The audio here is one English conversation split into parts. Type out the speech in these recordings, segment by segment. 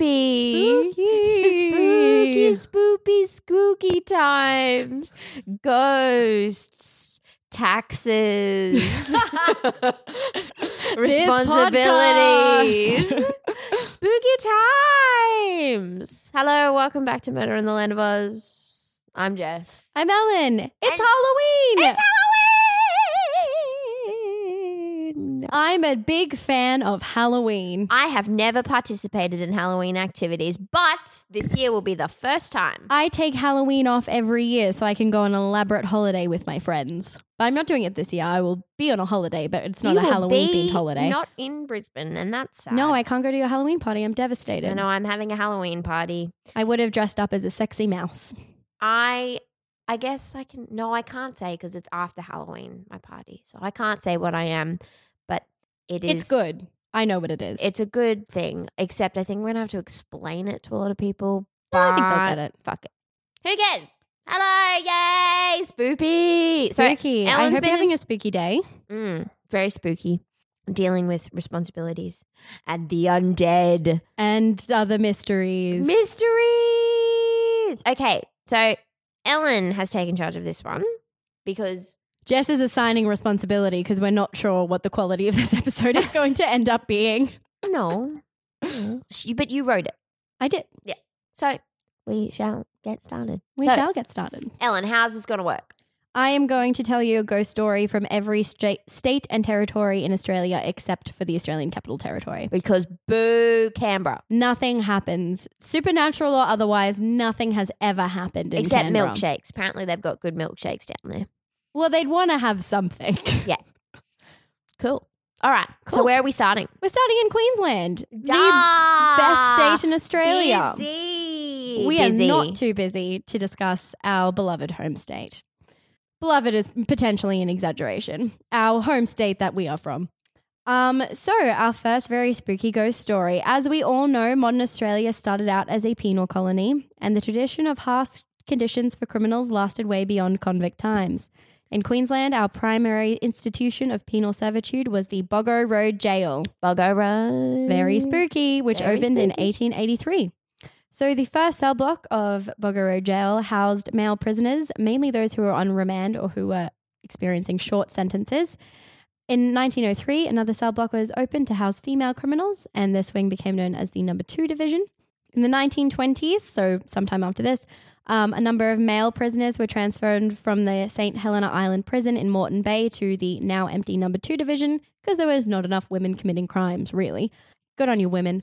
Spoopy. Spooky, spoopy, spooky times. Ghosts, taxes, responsibilities. spooky times. Hello, welcome back to Murder in the Land of Oz. I'm Jess. I'm Ellen. It's And- Halloween. It's Halloween! I'm a big fan of Halloween. I have never participated in Halloween activities, but this year will be the first time. I take Halloween off every year so I can go on an elaborate holiday with my friends. But I'm not doing it this year. I will be on a holiday, but it's not You a Halloween themed holiday. Not in Brisbane, and that's sad. no, I can't go to your Halloween party. I'm devastated. No, I'm having a Halloween party. I would have dressed up as a sexy mouse. I I guess I can no, I can't say because it's after Halloween, my party. So I can't say what I am, it is It's good. I know what it is. It's a good thing. Except I think we're gonna have to explain it to a lot of people. No, I think they'll get it. Fuck it. Who cares? Hello, yay, spoopy. So, spooky. I Ellen's hope you're having in- a spooky day. Mm, very spooky. Dealing with responsibilities and the undead. And other mysteries. Mysteries. Okay, so Ellen has taken charge of this one because Jess is assigning responsibility because we're not sure what the quality of this episode is going to end up being. no, she, but you wrote it, I did. Yeah. So we shall get started. We So, shall get started. Ellen, how's this going to work? I am going to tell you a ghost story from every sta- state and territory in Australia except for the Australian Capital Territory. Because boo, Canberra, Nothing happens, supernatural or otherwise, nothing has ever happened in except Canberra. milkshakes. Apparently, they've got good milkshakes down there. Well, they'd want to have something. Yeah. Cool. All right. So Cool. where are we starting? We're starting in Queensland, the best state in Australia. Busy. We busy. are not too busy to discuss our beloved home state. Beloved is potentially an exaggeration. Our home state that we are from. Um, so our first very spooky ghost story. As we all know, modern Australia started out as a penal colony, and the tradition of harsh conditions for criminals lasted way beyond convict times. In Queensland, our primary institution of penal servitude was the Boggo Road Jail. Bugger Road. Very spooky, which Very opened in 1883. So the first cell block of Boggo Road Jail housed male prisoners, mainly those who were on remand or who were experiencing short sentences. In 1903, another cell block was opened to house female criminals, and this wing became known as the Number Two Division. In the 1920s, so sometime after this, um, a number of male prisoners were transferred from the St. Helena Island prison in Moreton Bay to the now empty Number Two Division because there was not enough women committing crimes, really. Good on you, women.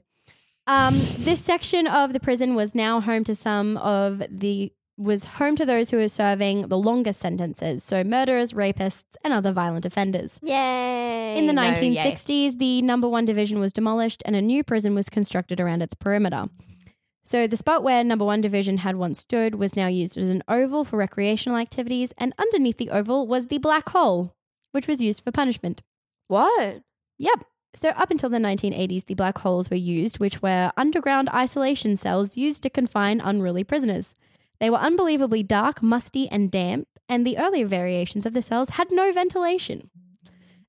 Um, this section of the prison was now home to some of the was home to those who were serving the longest sentences, so murderers, rapists, and other violent offenders. Yay. In the No, yay. 1960s, the number one division was demolished and a new prison was constructed around its perimeter. So the spot where number one division had once stood was now used as an oval for recreational activities, and underneath the oval was the black hole, which was used for punishment. What? Yep. So up until the 1980s, the black holes were used, which were underground isolation cells used to confine unruly prisoners. They were unbelievably dark, musty, and damp, and the earlier variations of the cells had no ventilation.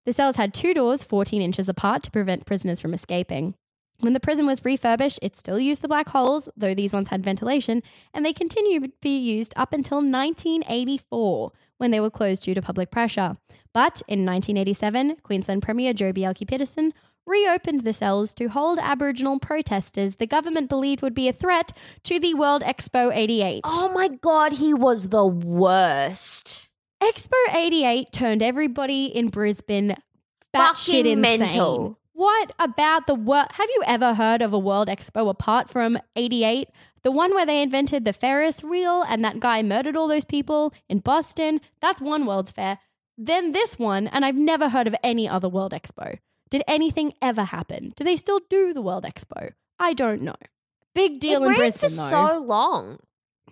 The cells had two doors 14 inches apart to prevent prisoners from escaping. When the prison was refurbished, it still used the black holes, though these ones had ventilation, and they continued to be used up until 1984, when they were closed due to public pressure. But in 1987, Queensland Premier Joh Bjelke-Petersen reopened the cells to hold Aboriginal protesters the government believed would be a threat to the World Expo 88. Oh my god, he was the worst. Expo 88 turned everybody in Brisbane batshit Fucking insane. mental. What about the world? Have you ever heard of a World Expo apart from 88? The one where they invented the Ferris wheel and that guy murdered all those people in Boston? That's one World's Fair. Then this one, and I've never heard of any other World Expo. Did anything ever happen? Do they still do the World Expo? I don't know. Big deal it in Brisbane, for though. so long.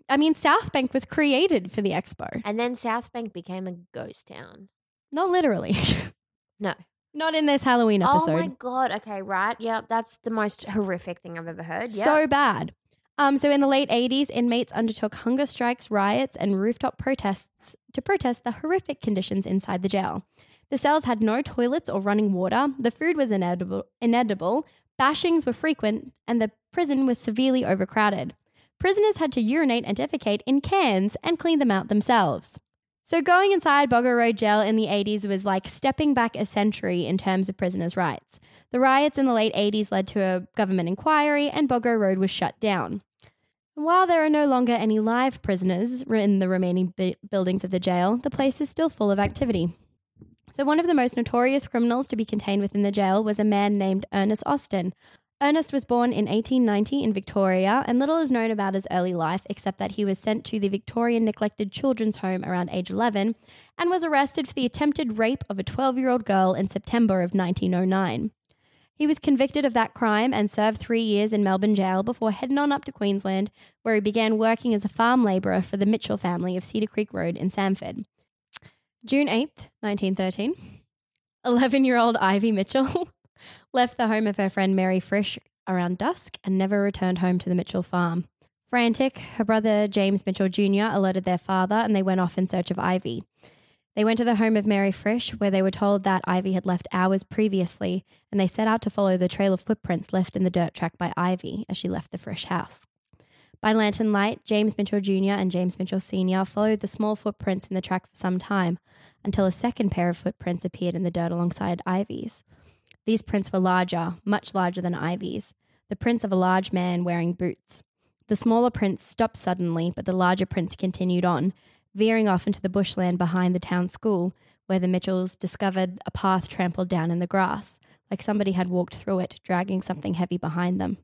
I mean, South Bank was created for the expo. And then South Bank became a ghost town. Not literally. No. Not in this Halloween episode. Oh my god. Okay, right. Yep, that's the most horrific thing I've ever heard. Yep. So bad. Um, so in the late 80s, inmates undertook hunger strikes, riots, and rooftop protests to protest the horrific conditions inside the jail. The cells had no toilets or running water, the food was inedible, inedible bashings were frequent, and the prison was severely overcrowded. Prisoners had to urinate and defecate in cans and clean them out themselves. So going inside Boggo Road Jail in the 80s was like stepping back a century in terms of prisoners' rights. The riots in the late 80s led to a government inquiry, and Boggo Road was shut down. While there are no longer any live prisoners in the remaining bu- buildings of the jail, the place is still full of activity. So, one of the most notorious criminals to be contained within the jail was a man named Ernest Austin. Ernest was born in 1890 in Victoria, and little is known about his early life except that he was sent to the Victorian Neglected Children's Home around age 11 and was arrested for the attempted rape of a 12 year old girl in September of 1909. He was convicted of that crime and served three years in Melbourne jail before heading on up to Queensland, where he began working as a farm labourer for the Mitchell family of Cedar Creek Road in Samford. June 8th, 1913, 11 year old Ivy Mitchell left the home of her friend Mary Frisch around dusk and never returned home to the Mitchell farm. Frantic, her brother James Mitchell Jr. alerted their father and they went off in search of Ivy. They went to the home of Mary Frisch, where they were told that Ivy had left hours previously, and they set out to follow the trail of footprints left in the dirt track by Ivy as she left the Frisch house. By lantern light, James Mitchell Jr. and James Mitchell Sr. followed the small footprints in the track for some time until a second pair of footprints appeared in the dirt alongside Ivy's. These prints were larger, much larger than Ivy's, the prints of a large man wearing boots. The smaller prints stopped suddenly, but the larger prints continued on, veering off into the bushland behind the town school, where the Mitchells discovered a path trampled down in the grass, like somebody had walked through it, dragging something heavy behind them.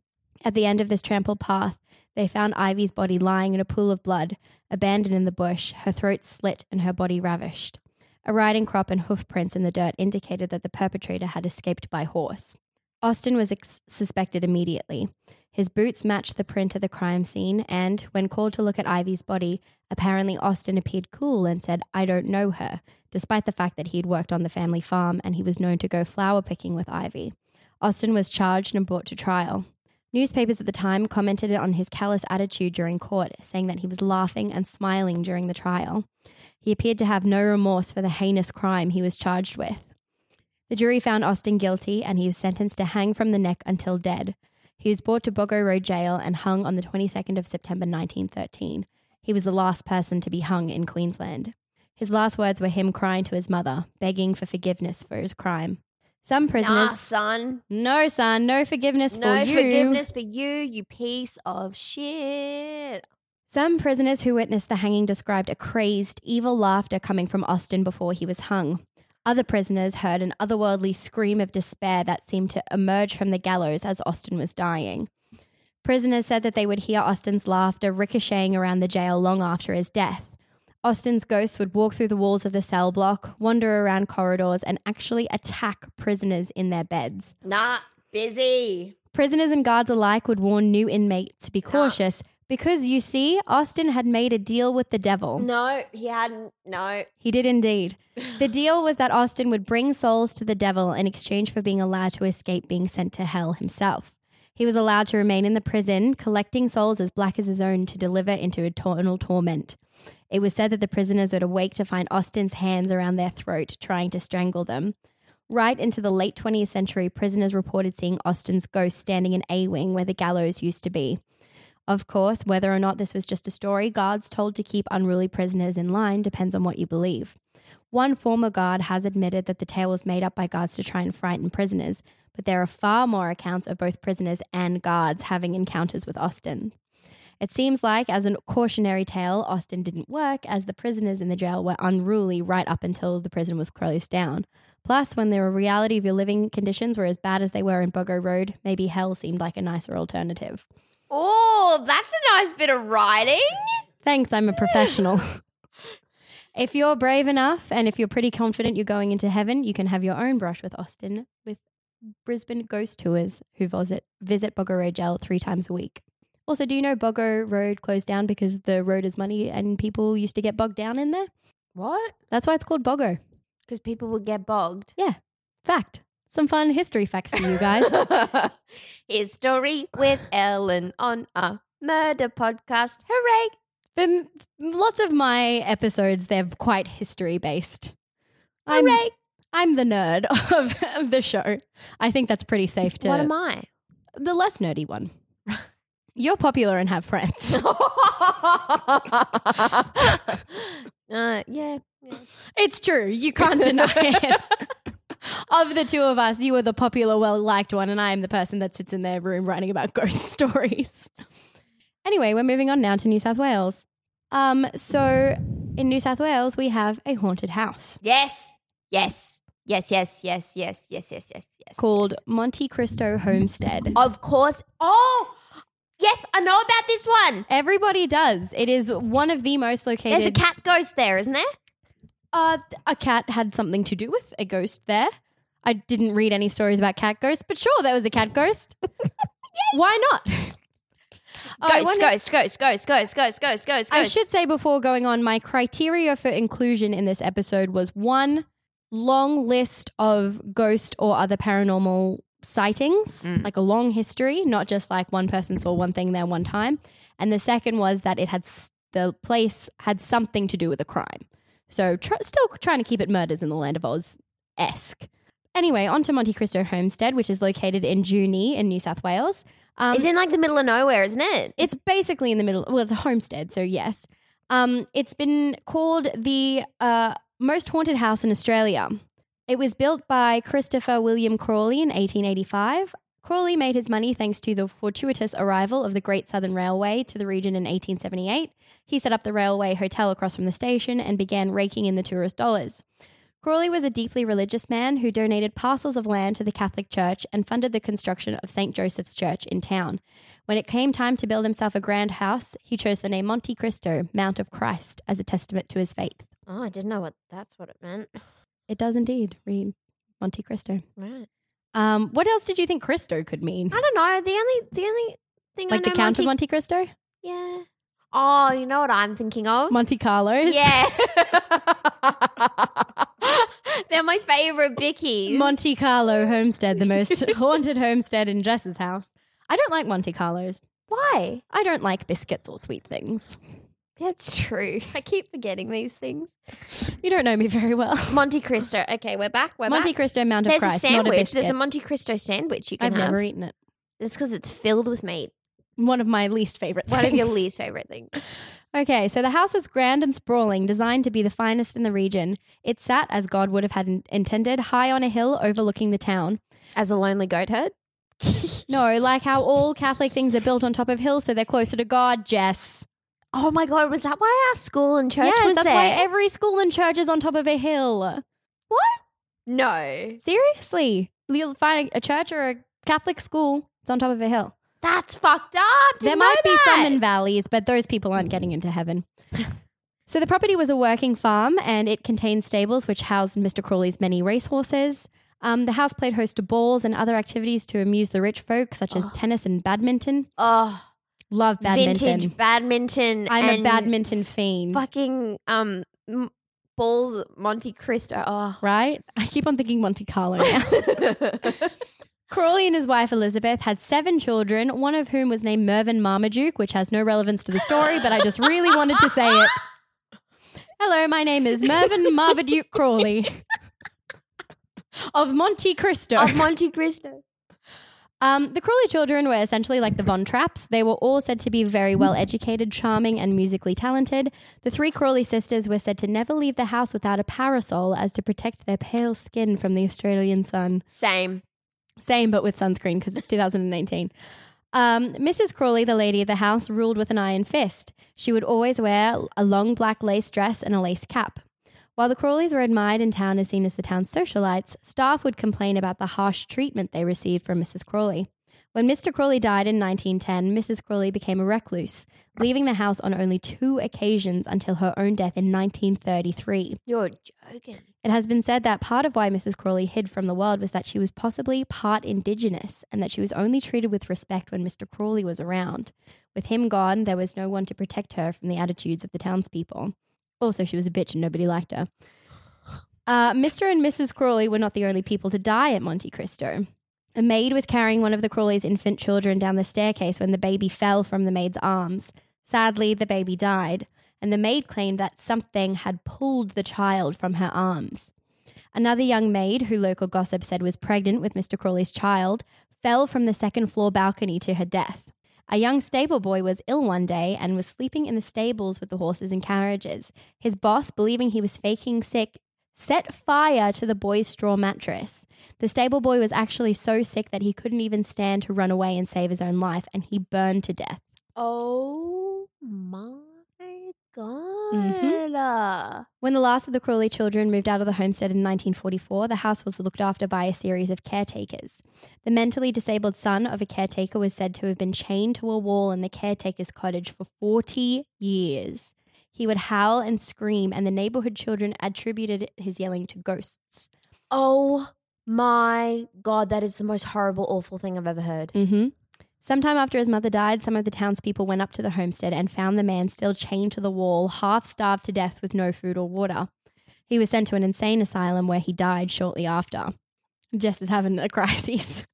At the end of this trampled path, they found Ivy's body lying in a pool of blood, abandoned in the bush, her throat slit and her body ravished. A riding crop and hoof prints in the dirt indicated that the perpetrator had escaped by horse. Austin was ex- suspected immediately. His boots matched the print at the crime scene, and when called to look at Ivy's body, apparently Austin appeared cool and said, I don't know her, despite the fact that he had worked on the family farm and he was known to go flower picking with Ivy. Austin was charged and brought to trial. Newspapers at the time commented on his callous attitude during court, saying that he was laughing and smiling during the trial. He appeared to have no remorse for the heinous crime he was charged with. The jury found Austin guilty and he was sentenced to hang from the neck until dead. He was brought to Boggo Road Jail and hung on the 22nd of September 1913. He was the last person to be hung in Queensland. His last words were him crying to his mother, begging for forgiveness for his crime. Some prisoners. Nah, son. No, son, no forgiveness No for you. No forgiveness for you, you piece of shit. Some prisoners who witnessed the hanging described a crazed, evil laughter coming from Austin before he was hung. Other prisoners heard an otherworldly scream of despair that seemed to emerge from the gallows as Austin was dying. Prisoners said that they would hear Austin's laughter ricocheting around the jail long after his death. Austin's ghost would walk through the walls of the cell block, wander around corridors, and actually attack prisoners in their beds. Not busy. Prisoners and guards alike would warn new inmates to be cautious because you see, Austin had made a deal with the devil. No, he hadn't. No. He did indeed. The deal was that Austin would bring souls to the devil in exchange for being allowed to escape being sent to hell himself. He was allowed to remain in the prison, collecting souls as black as his own to deliver into eternal torment. It was said that the prisoners would awake to find Austin's hands around their throat, trying to strangle them. Right into the late 20th century, prisoners reported seeing Austin's ghost standing in A Wing where the gallows used to be. Of course, whether or not this was just a story, guards told to keep unruly prisoners in line depends on what you believe. One former guard has admitted that the tale was made up by guards to try and frighten prisoners, but there are far more accounts of both prisoners and guards having encounters with Austin. It seems like, as a cautionary tale, Austin didn't work as the prisoners in the jail were unruly right up until the prison was closed down. Plus, when the reality of your living conditions were as bad as they were in Boggo Road, maybe hell seemed like a nicer alternative. Oh, that's a nice bit of writing. Thanks, I'm a professional. if you're brave enough and if you're pretty confident you're going into heaven, you can have your own brush with Austin with Brisbane Ghost Tours who visit, visit Boggo Road Jail three times a week. Also, do you know Boggo Road closed down because the road is muddy and people used to get bogged down in there? What? That's why it's called Boggo. Because people would get bogged. Yeah, fact. Some fun history facts for you guys. History with Ellen on a murder podcast. Hooray! But lots of my episodes, they're quite history based. I'm, Hooray! I'm the nerd of, of the show. I think that's pretty safe to. What am I? The less nerdy one. You're popular and have friends. uh, yeah. yeah. It's true. You can't deny it. of the two of us, you are the popular, well liked one, and I am the person that sits in their room writing about ghost stories. Anyway, we're moving on now to New South Wales. Um, so in New South Wales, we have a haunted house Yes. Yes. Yes, yes, yes, yes, yes, yes, yes, yes. called yes. Monte Cristo Homestead. Of course. Oh, yes, I know about this one. Everybody does. It is one of the most located. There's a cat ghost there, isn't there? Uh, a cat had something to do with a ghost there. I didn't read any stories about cat ghosts, but sure, there was a cat ghost. Why not? Oh, Ghost, wonder- ghost, ghost, ghost, ghost, ghost, ghost, ghost, I should say before going on, my criteria for inclusion in this episode was one long list of ghost or other paranormal sightings, like a long history, not just like one person saw one thing there one time. And the second was that it had the place had something to do with a crime. So tr- still trying to keep it murders in the land of Oz esque. Anyway, on to Monte Cristo Homestead, which is located in Junee in New South Wales. Um, It's in like the middle of nowhere, isn't it? it's basically in the middle. Well, it's a homestead, so yes. Um, it's been called the uh, most haunted house in Australia. It was built by Christopher William Crawley in 1885. Crawley made his money thanks to the fortuitous arrival of the Great Southern Railway to the region in 1878. He set up the railway hotel across from the station and began raking in the tourist dollars. Crawley was a deeply religious man who donated parcels of land to the Catholic Church and funded the construction of St. Joseph's Church in town. When it came time to build himself a grand house, he chose the name Monte Cristo, Mount of Christ, as a testament to his faith. Oh, I didn't know what that's what it meant. It does indeed read Monte Cristo. Right. Um, what else did you think Cristo could mean? I don't know. The only the only thing Like I the Count Monte, of Monte Cristo? Yeah. Oh, you know what I'm thinking of? Monte Carlo. yeah. They're my favorite bickies. Monte Carlo Homestead, the most haunted homestead in Jess's house. I don't like Monte Carlos. Why? I don't like biscuits or sweet things. That's true. I keep forgetting these things. You don't know me very well. Monte Cristo. Okay, we're back. We're Monte back. Cristo Mount of There's Christ, a not a sandwich. biscuit. There's a Monte Cristo sandwich you can I've have. never eaten it. It's because it's filled with meat. One of my least favorite One of your things. least favorite things. Okay, so the house is grand and sprawling, designed to be the finest in the region. It sat, as God would have had in- intended, high on a hill overlooking the town. As a lonely goat herd. No, like how all Catholic things are built on top of hills, so they're closer to God, Jess. Oh my god, was that why our school and church yes, was that's there? why every school and church is on top of a hill. what? No. Seriously. You'll find a church or a Catholic school, it's on top of a hill. That's fucked up. there Didn't might know be some in valleys, but those people aren't getting into heaven. so the property was a working farm and it contained stables which housed Mr. Crawley's many racehorses. Um, the house played host to balls and other activities to amuse the rich folk, such as tennis and badminton. Oh, Love badminton. vintage badminton. I'm a badminton fiend. Fucking um balls Monte Cristo. Oh. Right? I keep on thinking Monte Carlo now. Crawley and his wife Elizabeth had seven children, one of whom was named Mervyn Marmaduke, which has no relevance to the story, but I just really wanted to say it. Hello, my name is Mervyn Marmaduke Crawley of Monte Cristo. of Monte Cristo. Um, the Crawley children were essentially like the Von Trapps. They were all said to be very well educated, charming, and musically talented. The three Crawley sisters were said to never leave the house without a parasol as to protect their pale skin from the Australian sun. Same. Same, but with sunscreen because it's 2019. Um, Mrs. Crawley, the lady of the house, ruled with an iron fist. She would always wear a long black lace dress and a lace cap. While the Crawleys were admired in town as seen as the town's socialites, staff would complain about the harsh treatment they received from Mrs. Crawley. When Mr. Crawley died in 1910, Mrs. Crawley became a recluse, leaving the house on only two occasions until her own death in 1933. You're joking. It has been said that part of why Mrs. Crawley hid from the world was that she was possibly part Indigenous and that she was only treated with respect when Mr. Crawley was around. With him gone, there was no one to protect her from the attitudes of the townspeople. Also, she was a bitch and nobody liked her. Uh, Mr. and Mrs. Crawley were not the only people to die at Monte Cristo. A maid was carrying one of the Crawleys' infant children down the staircase when the baby fell from the maid's arms. Sadly, the baby died, and the maid claimed that something had pulled the child from her arms. Another young maid, who local gossip said was pregnant with Mr. Crawley's child, fell from the second floor balcony to her death. A young stable boy was ill one day and was sleeping in the stables with the horses and carriages. His boss, believing he was faking sick, set fire to the boy's straw mattress. The stable boy was actually so sick that he couldn't even stand to run away and save his own life, and he burned to death. Oh my god. Mhm. Uh, When the last of the Crawley children moved out of the homestead in 1944, the house was looked after by a series of caretakers. The mentally disabled son of a caretaker was said to have been chained to a wall in the caretaker's cottage for 40 years. He would howl and scream, and the neighborhood children attributed his yelling to ghosts. Oh my god, that is the most horrible, awful thing I've ever heard. Mm-hmm. Sometime after his mother died, some of the townspeople went up to the homestead and found the man still chained to the wall, half starved to death with no food or water. He was sent to an insane asylum where he died shortly after. Jess is having a crisis.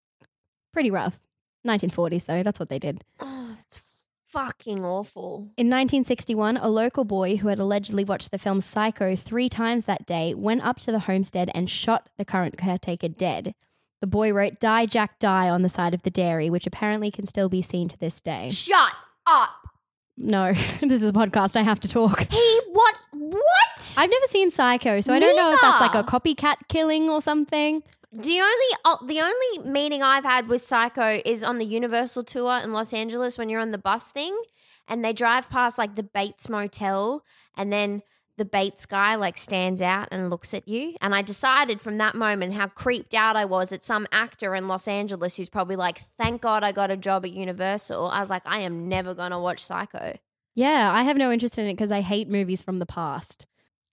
Pretty rough. 1940s, though, that's what they did. Oh, that's fucking awful. In 1961, a local boy who had allegedly watched the film Psycho three times that day went up to the homestead and shot the current caretaker dead. The boy wrote, Die, Jack, die on the side of the dairy, which apparently can still be seen to this day. Shut up. No, this is a podcast. I have to talk. He what? What? I've never seen Psycho, so I don't know if that's like a copycat killing or something. The only uh, the only meeting I've had with Psycho is on the Universal tour in Los Angeles when you're on the bus thing, and they drive past like the Bates Motel, and then the Bates guy like stands out and looks at you. And I decided from that moment how creeped out I was at some actor in Los Angeles who's probably like, "Thank God I got a job at Universal." I was like, I am never gonna watch Psycho. Yeah, I have no interest in it because I hate movies from the past.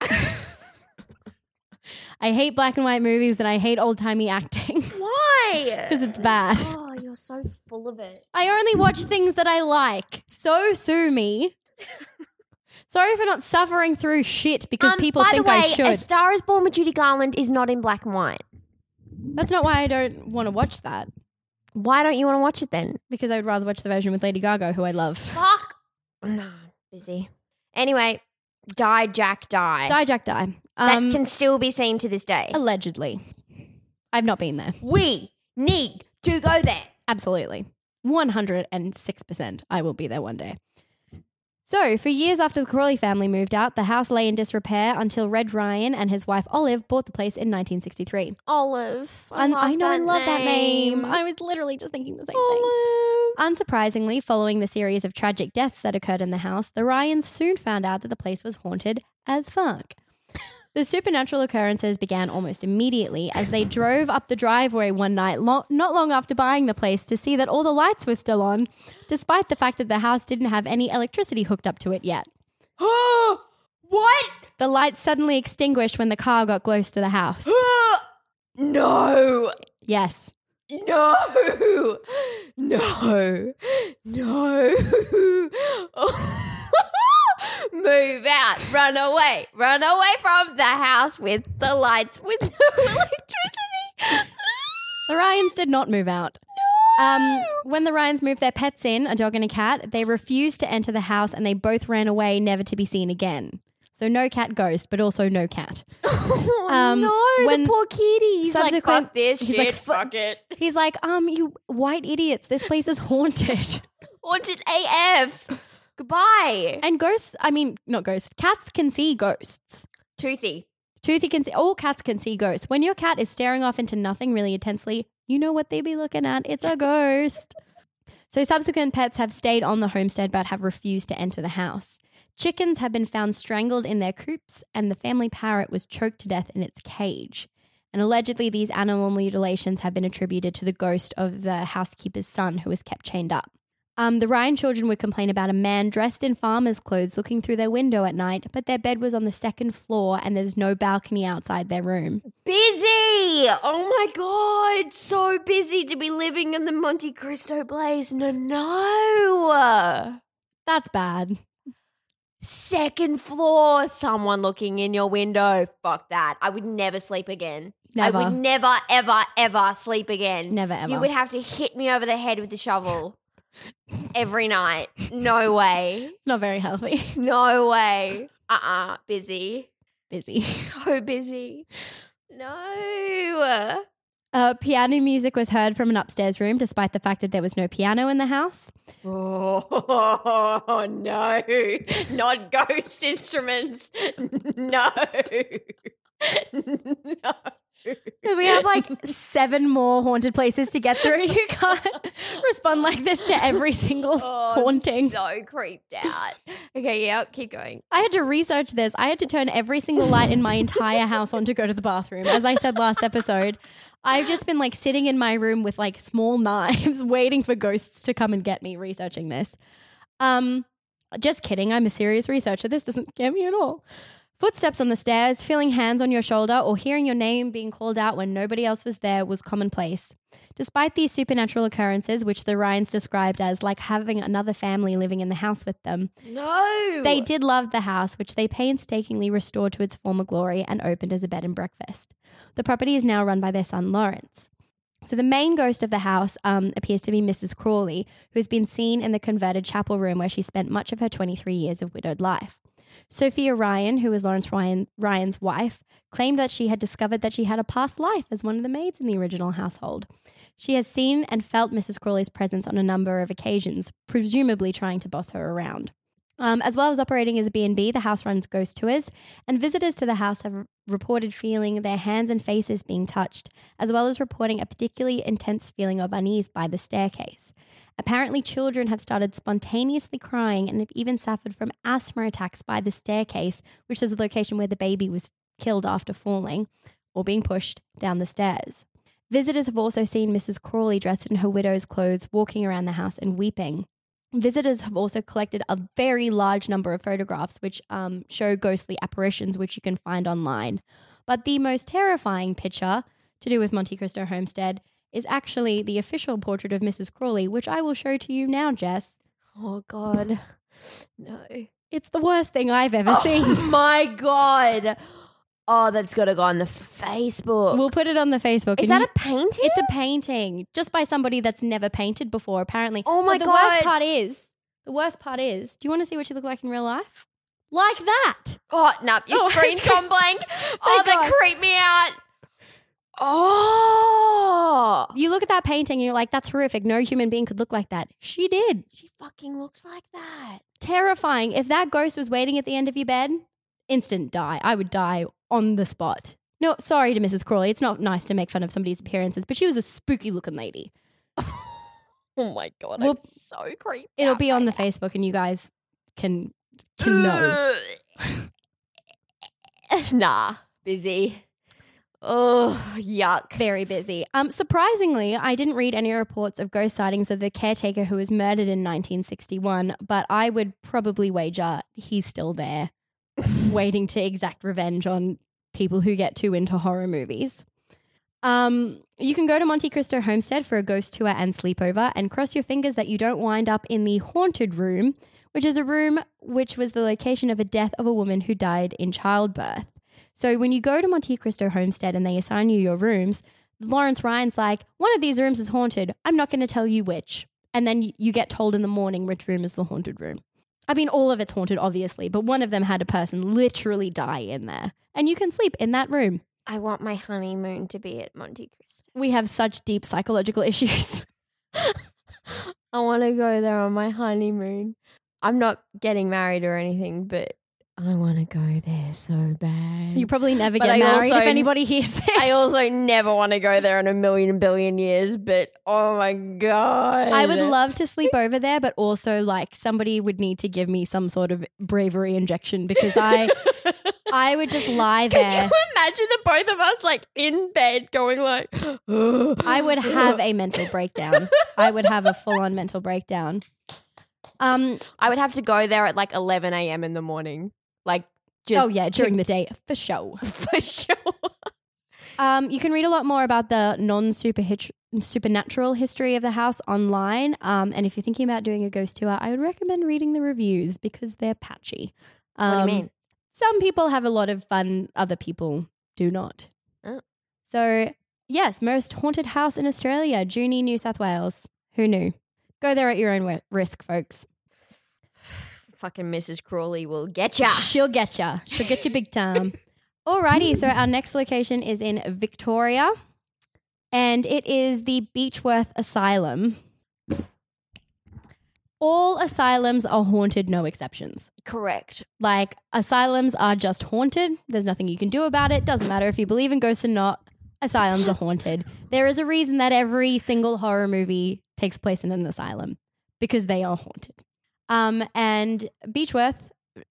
I hate black and white movies and I hate old timey acting Why? because it's bad. Oh, you're so full of it. I only watch things that I like. So sue me. Sorry for not suffering through shit because Um, people by think the way, I should. A Star is Born with Judy Garland is not in black and white. That's not why I don't want to watch that Why don't you want to watch it then? because I would rather watch the version with Lady Gaga, who I love. Fuck. No, busy. Anyway, Die Jack Die. Die, Jack, die. that Um, can still be seen to this day. allegedly. I've not been there. We need to go there. Absolutely. 106% I will be there one day. So, for years after the Crawley family moved out, the house lay in disrepair until Red Ryan and his wife Olive bought the place in 1963. Olive. I, love I know I love that name. name. I was literally just thinking the same thing. Unsurprisingly, following the series of tragic deaths that occurred in the house, the Ryans soon found out that the place was haunted as fuck. The supernatural occurrences began almost immediately as they drove up the driveway one night, lo- not long after buying the place, to see that all the lights were still on, despite the fact that the house didn't have any electricity hooked up to it yet. what? The lights suddenly extinguished when the car got close to the house. no. Yes. No. No. No. Oh. Move out. Run away. Run away from the house with the lights with no electricity. The Ryans did not move out. Um, when the Ryans moved their pets in, a dog and a cat, they refused to enter the house and they both ran away, never to be seen again. So no cat ghost, but also no cat. Oh, Um, no, when the poor kitty. He's like, subsequent- fuck this he's shit, like, fuck it. He's like, um, you white idiots, this place is haunted. Haunted AF. Goodbye. and ghosts, I mean, not ghosts, cats can see ghosts. Toothy. Toothy can see, all cats can see ghosts. When your cat is staring off into nothing really intensely, you know what they be looking at. It's a ghost. So subsequent pets have stayed on the homestead but have refused to enter the house. Chickens have been found strangled in their coops, and the family parrot was choked to death in its cage. And allegedly, these animal mutilations have been attributed to the ghost of the housekeeper's son who was kept chained up. Um, the Ryan children would complain about a man dressed in farmer's clothes looking through their window at night, but their bed was on the second floor and there's no balcony outside their room. Busy. Oh my god, so busy to be living in the Monte Cristo place. No, no. That's bad. Second floor, someone looking in your window. Fuck that. I would never sleep again. Never. I would never, ever, ever sleep again. Never ever. You would have to hit me over the head with the shovel every night. No way. it's not very healthy. No way. Uh uh Busy. Busy. So busy. No. Uh, piano music was heard from an upstairs room, despite the fact that there was no piano in the house. Oh, no. Not ghost instruments. No. no. We have like seven more haunted places to get through. You can't respond like this to every single Oh, I'm haunting. So creeped out. Okay, yeah, keep going. I had to research this. I had to turn every single light in my entire house on to go to the bathroom. As I said last episode, I've just been like sitting in my room with like small knives waiting for ghosts to come and get me researching this. Um just kidding. I'm a serious researcher. This doesn't scare me at all. Footsteps on the stairs, feeling hands on your shoulder, or hearing your name being called out when nobody else was there was commonplace. Despite these supernatural occurrences, which the Ryans described as like having another family living in the house with them, No. they did love the house, which they painstakingly restored to its former glory and opened as a bed and breakfast. The property is now run by their son Lawrence. So the main ghost of the house um, appears to be Mrs. Crawley, who has been seen in the converted chapel room where she spent much of her 23 years of widowed life. Sophia Ryan, who was Lawrence Ryan, Ryan's wife, claimed that she had discovered that she had a past life as one of the maids in the original household. She has seen and felt Mrs. Crawley's presence on a number of occasions, presumably trying to boss her around. Um, as well as operating as a B&B, the house runs ghost tours, and visitors to the house have reported feeling their hands and faces being touched, as well as reporting a particularly intense feeling of unease by the staircase. Apparently, children have started spontaneously crying and have even suffered from asthma attacks by the staircase, which is the location where the baby was killed after falling or being pushed down the stairs. Visitors have also seen Mrs. Crawley dressed in her widow's clothes walking around the house and weeping. Visitors have also collected a very large number of photographs which um, show ghostly apparitions, which you can find online. But the most terrifying picture to do with Monte Cristo Homestead is actually the official portrait of Mrs. Crawley, which I will show to you now, Jess. Oh, God. No. It's the worst thing I've ever oh seen. Oh, my God. Oh, that's got to go on the Facebook. We'll put it on the Facebook. Is that a painting? It's a painting, just by somebody that's never painted before, apparently. Oh my But the worst part is, the worst part is, do you want to see what you look like in real life? Like that. Oh, no, your Oh, screen's gone blank. Oh, Thank that creeped me out. Oh. You look at that painting and you're like, that's horrific. No human being could look like that. She did. She fucking looks like that. Terrifying. If that ghost was waiting at the end of your bed, instant die. I would die on the spot. No, sorry to Mrs. Crawley. It's not nice to make fun of somebody's appearances, but she was a spooky looking lady. Oh my god, We'll- I'm so creepy. It'll be on the Facebook and you guys can can know. nah, busy. Oh, yuck. Very busy. Um, surprisingly, I didn't read any reports of ghost sightings of the caretaker who was murdered in 1961, but I would probably wager he's still there, waiting to exact revenge on people who get too into horror movies. Um, you can go to Monte Cristo Homestead for a ghost tour and sleepover, and cross your fingers that you don't wind up in the haunted room, which is a room which was the location of a death of a woman who died in childbirth. So when you go to Monte Cristo Homestead and they assign you your rooms, Lawrence Ryan's like, one of these rooms is haunted. I'm not going to tell you which. And then you get told in the morning which room is the haunted room. I mean, all of it's haunted, obviously, but one of them had a person literally die in there. And you can sleep in that room. I want my honeymoon to be at Monte Cristo. We have such deep psychological issues. I want to go there on my honeymoon. I'm not getting married or anything, but I want to go there so bad. You probably never But get I married also- if anybody hears this. I also never want to go there in a million billion years, but oh my god. I would love to sleep over there, but also like somebody would need to give me some sort of bravery injection because I I would just lie there. Could there. you imagine the both of us like in bed going like I would have a mental breakdown. I would have a full on mental breakdown. Um I would have to go there at like 11 a.m. in the morning. Like just oh yeah, during the day for sure. for sure. Um, you can read a lot more about the non supernatural history of the house online. Um, and if you're thinking about doing a ghost tour, I would recommend reading the reviews because they're patchy. What do you Um, mean? Some people have a lot of fun, other people do not. Oh. So, yes, most haunted house in Australia, Junee, New South Wales. Who knew? Go there at your own risk, folks. Fucking Mrs. Crawley will get ya. She'll get ya. She'll get you big time. Alrighty, so our next location is in Victoria, and it is the Beechworth Asylum. All asylums are haunted, no exceptions. Correct. Like, asylums are just haunted. There's nothing you can do about it. Doesn't matter if you believe in ghosts or not. Asylums are haunted. There is a reason that every single horror movie takes place in an asylum because they are haunted. Um, and Beechworth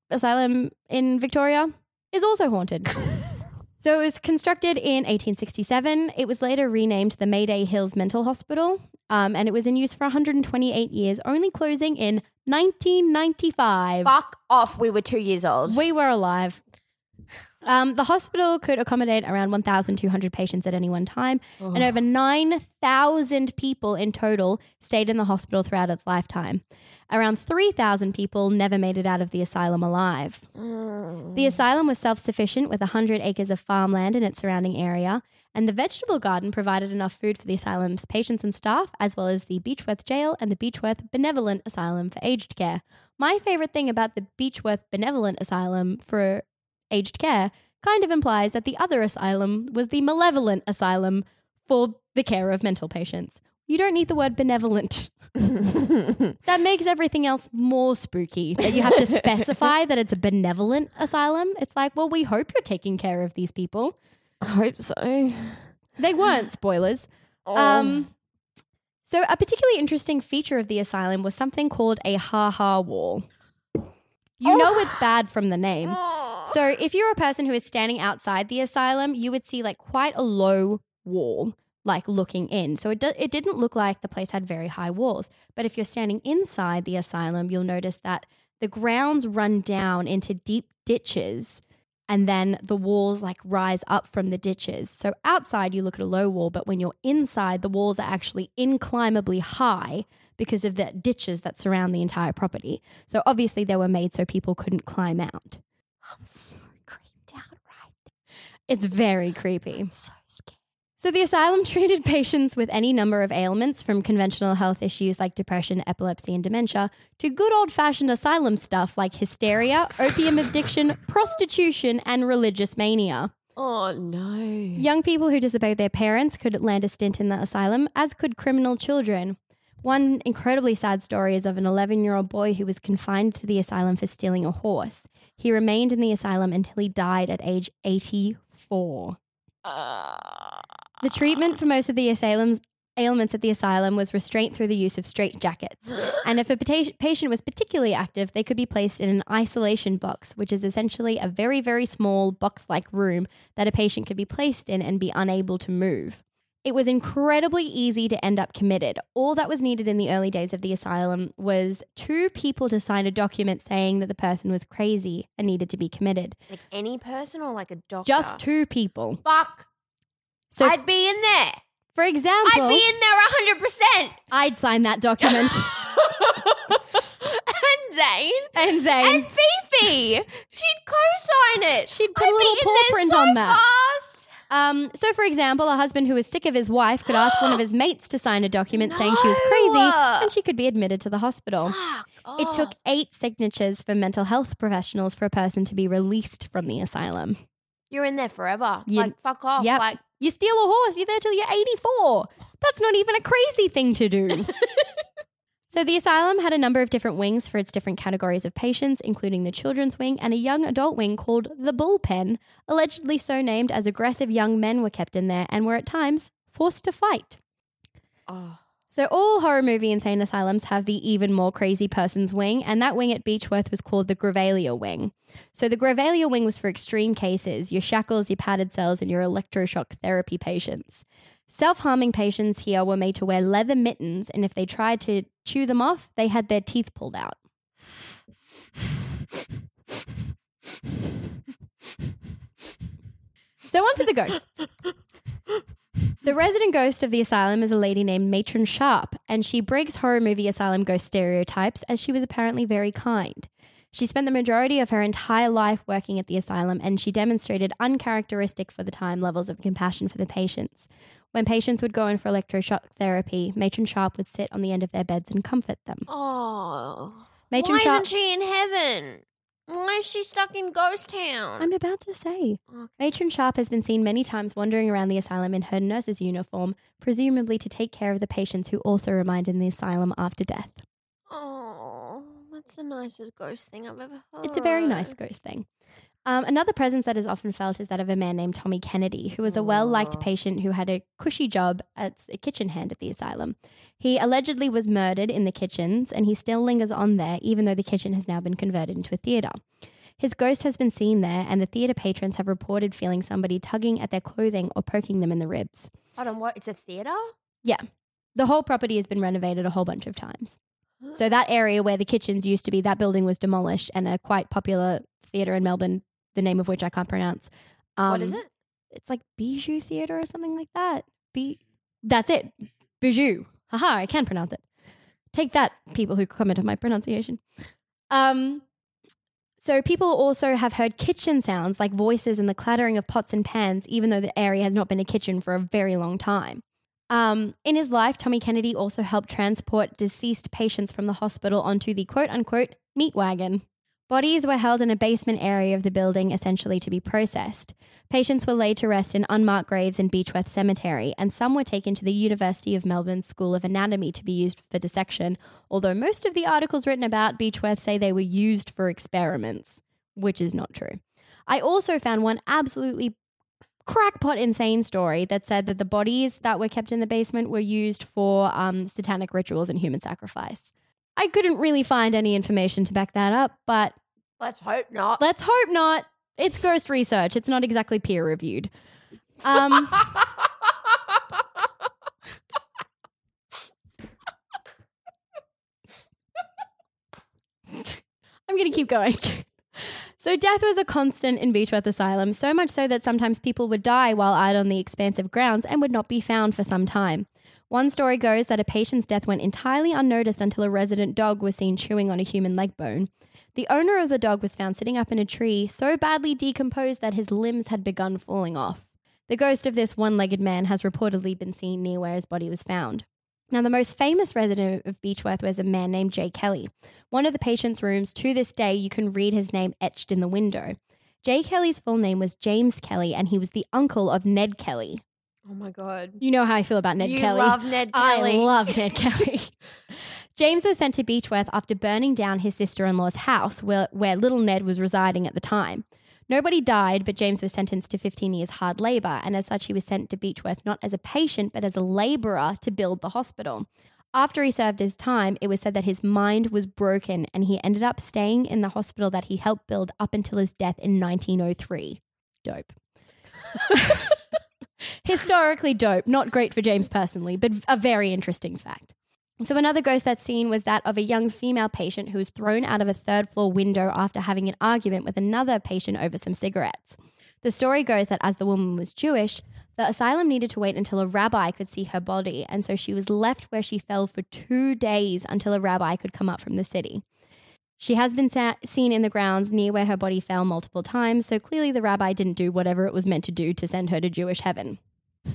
Asylum in Victoria is also haunted. so it was constructed in 1867. It was later renamed the Mayday Hills Mental Hospital, um, and it was in use for 128 years, only closing in 1995. Fuck off. We were two years old. We were alive. Um, the hospital could accommodate around 1,200 patients at any one time, and over 9,000 people in total stayed in the hospital throughout its lifetime. Around 3,000 people never made it out of the asylum alive. The asylum was self sufficient with 100 acres of farmland in its surrounding area, and the vegetable garden provided enough food for the asylum's patients and staff, as well as the Beechworth Jail and the Beechworth Benevolent Asylum for aged care. My favorite thing about the Beechworth Benevolent Asylum for aged care kind of implies that the other asylum was the Malevolent Asylum for the care of mental patients. You don't need the word benevolent. that makes everything else more spooky. That you have to specify that it's a benevolent asylum. It's like, well, we hope you're taking care of these people. I hope so. They weren't spoilers. Um, so a particularly interesting feature of the asylum was something called a ha-ha wall. You oh. know it's bad from the name. So if you're a person who is standing outside the asylum, you would see like quite a low wall, like looking in. So it do- it didn't look like the place had very high walls. But if you're standing inside the asylum, you'll notice that the grounds run down into deep ditches and then the walls like rise up from the ditches. So outside you look at a low wall, but when you're inside, the walls are actually inclimbably high because of the ditches that surround the entire property. So obviously they were made so people couldn't climb out. I'm so creeped out right It's very creepy. I'm so scared. So the asylum treated patients with any number of ailments from conventional health issues like depression, epilepsy, and dementia to good old fashioned asylum stuff like hysteria, oh, opium addiction, prostitution, and religious mania. Oh no. Young people who disobeyed their parents could land a stint in the asylum, as could criminal children. One incredibly sad story is of an 11 year old boy who was confined to the asylum for stealing a horse. He remained in the asylum until he died at age 84. The treatment for most of the asylum's ailments at the asylum was restraint through the use of straitjackets. and if a patient was particularly active, they could be placed in an isolation box, which is essentially a very, very small box like room that a patient could be placed in and be unable to move. It was incredibly easy to end up committed. All that was needed in the early days of the asylum was two people to sign a document saying that the person was crazy and needed to be committed. Like any person or like a doctor? Just two people. Fuck. So, I'd be in there. for example, I'd be in there 100%. I'd sign that document. and Zane. and Zane. And Fifi. She'd co-sign it. She'd put a I'd be little paw print so on that. Fast. Um, so, for example, a husband who was sick of his wife could ask one of his mates to sign a document saying she was crazy and she could be admitted to the hospital. Fuck. It Oh. took eight signatures for mental health professionals for a person to be released from the asylum. You're in there forever. You- like fuck off. Yep. Like You steal a horse, you're there till you're 84. That's not even a crazy thing to do. so, the asylum had a number of different wings for its different categories of patients, including the children's wing and a young adult wing called the bullpen, allegedly so named as aggressive young men were kept in there and were at times forced to fight. oh. So, all horror movie insane asylums have the even more crazy person's wing, and that wing at Beechworth was called the Grevillia wing. So, the Grevillia wing was for extreme cases your shackles, your padded cells, and your electroshock therapy patients. Self harming patients here were made to wear leather mittens, and if they tried to chew them off, they had their teeth pulled out. So, on to the ghosts. The resident ghost of the asylum is a lady named Matron Sharp, and she breaks horror movie asylum ghost stereotypes as she was apparently very kind. She spent the majority of her entire life working at the asylum, and she demonstrated uncharacteristic for the time levels of compassion for the patients. When patients would go in for electroshock therapy, Matron Sharp would sit on the end of their beds and comfort them. Oh. Matron Why Sharp. isn't she in heaven? Why is she stuck in Ghost Town? I'm about to say. Okay. Matron Sharp has been seen many times wandering around the asylum in her nurse's uniform, presumably to take care of the patients who also remained in the asylum after death. Oh, that's the nicest ghost thing I've ever heard. It's a very nice ghost thing. Um, another presence that is often felt is that of a man named Tommy Kennedy, who was a well liked patient who had a cushy job as a kitchen hand at the asylum. He allegedly was murdered in the kitchens, and he still lingers on there, even though the kitchen has now been converted into a theatre. His ghost has been seen there, and the theatre patrons have reported feeling somebody tugging at their clothing or poking them in the ribs. Hold on, what? It's a theatre? Yeah. The whole property has been renovated a whole bunch of times. So that area where the kitchens used to be, that building was demolished, and a quite popular theatre in Melbourne, the name of which I can't pronounce. Um, what is it? It's like Bijou Theatre or something like that. Be that's it. Bijou. Haha, I can pronounce it. Take that, people who comment on my pronunciation. Um, so people also have heard kitchen sounds like voices and the clattering of pots and pans, even though the area has not been a kitchen for a very long time. Um, in his life, Tommy Kennedy also helped transport deceased patients from the hospital onto the quote unquote meat wagon. Bodies were held in a basement area of the building, essentially to be processed. Patients were laid to rest in unmarked graves in Beechworth Cemetery, and some were taken to the University of Melbourne School of Anatomy to be used for dissection, although most of the articles written about Beechworth say they were used for experiments, which is not true. I also found one absolutely crackpot insane story that said that the bodies that were kept in the basement were used for um, satanic rituals and human sacrifice. I couldn't really find any information to back that up, but Let's hope not. let's hope not. It's ghost research. It's not exactly peer reviewed. Um, I'm going to keep going. So, death was a constant in Beechworth Asylum, so much so that sometimes people would die while out on the expansive grounds and would not be found for some time. One story goes that a patient's death went entirely unnoticed until a resident dog was seen chewing on a human leg bone. The owner of the dog was found sitting up in a tree, so badly decomposed that his limbs had begun falling off. The ghost of this one legged man has reportedly been seen near where his body was found. Now, the most famous resident of Beechworth was a man named Jay Kelly. One of the patient's rooms, to this day, you can read his name etched in the window. Jay Kelly's full name was James Kelly, and he was the uncle of Ned Kelly. Oh my god. You know how I feel about Ned you Kelly. love Ned Kelly. I love Ned Kelly. James was sent to Beechworth after burning down his sister in law's house where, where little Ned was residing at the time. Nobody died, but James was sentenced to 15 years hard labour, and as such, he was sent to Beechworth not as a patient, but as a labourer to build the hospital. After he served his time, it was said that his mind was broken and he ended up staying in the hospital that he helped build up until his death in 1903. Dope. Historically dope. Not great for James personally, but a very interesting fact. So, another ghost that's seen was that of a young female patient who was thrown out of a third floor window after having an argument with another patient over some cigarettes. The story goes that as the woman was Jewish, the asylum needed to wait until a rabbi could see her body, and so she was left where she fell for two days until a rabbi could come up from the city. She has been sa- seen in the grounds near where her body fell multiple times, so clearly the rabbi didn't do whatever it was meant to do to send her to Jewish heaven.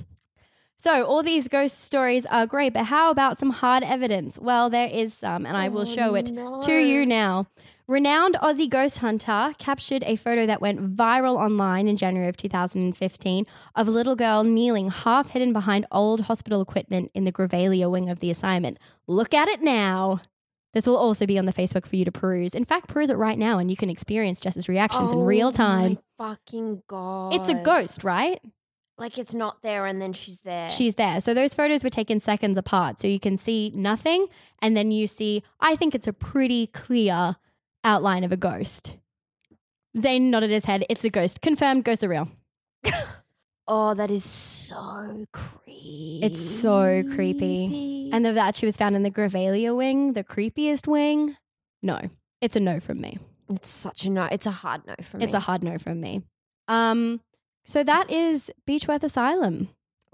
So, all these ghost stories are great, but how about some hard evidence? Well, there is some, and I will oh, show it to you now. Renowned Aussie ghost hunter captured a photo that went viral online in January of 2015 of a little girl kneeling half hidden behind old hospital equipment in the Grevillia wing of the assignment. Look at it now. This will also be on the Facebook for you to peruse. In fact, peruse it right now and you can experience Jess's reactions in oh real time. Oh my fucking god! It's a ghost, right? Like it's not there, and then she's there. She's there. So those photos were taken seconds apart. So you can see nothing. And then you see, I think it's a pretty clear outline of a ghost. Zane nodded his head. It's a ghost. Confirmed, ghosts are real. Oh, that is so creepy. It's so creepy. And of that, she was found in the Grevillia wing, the creepiest wing. No, it's a no from me. it's such a no. It's a hard no for me. It's a hard no from me. Um, so that is Beechworth Asylum.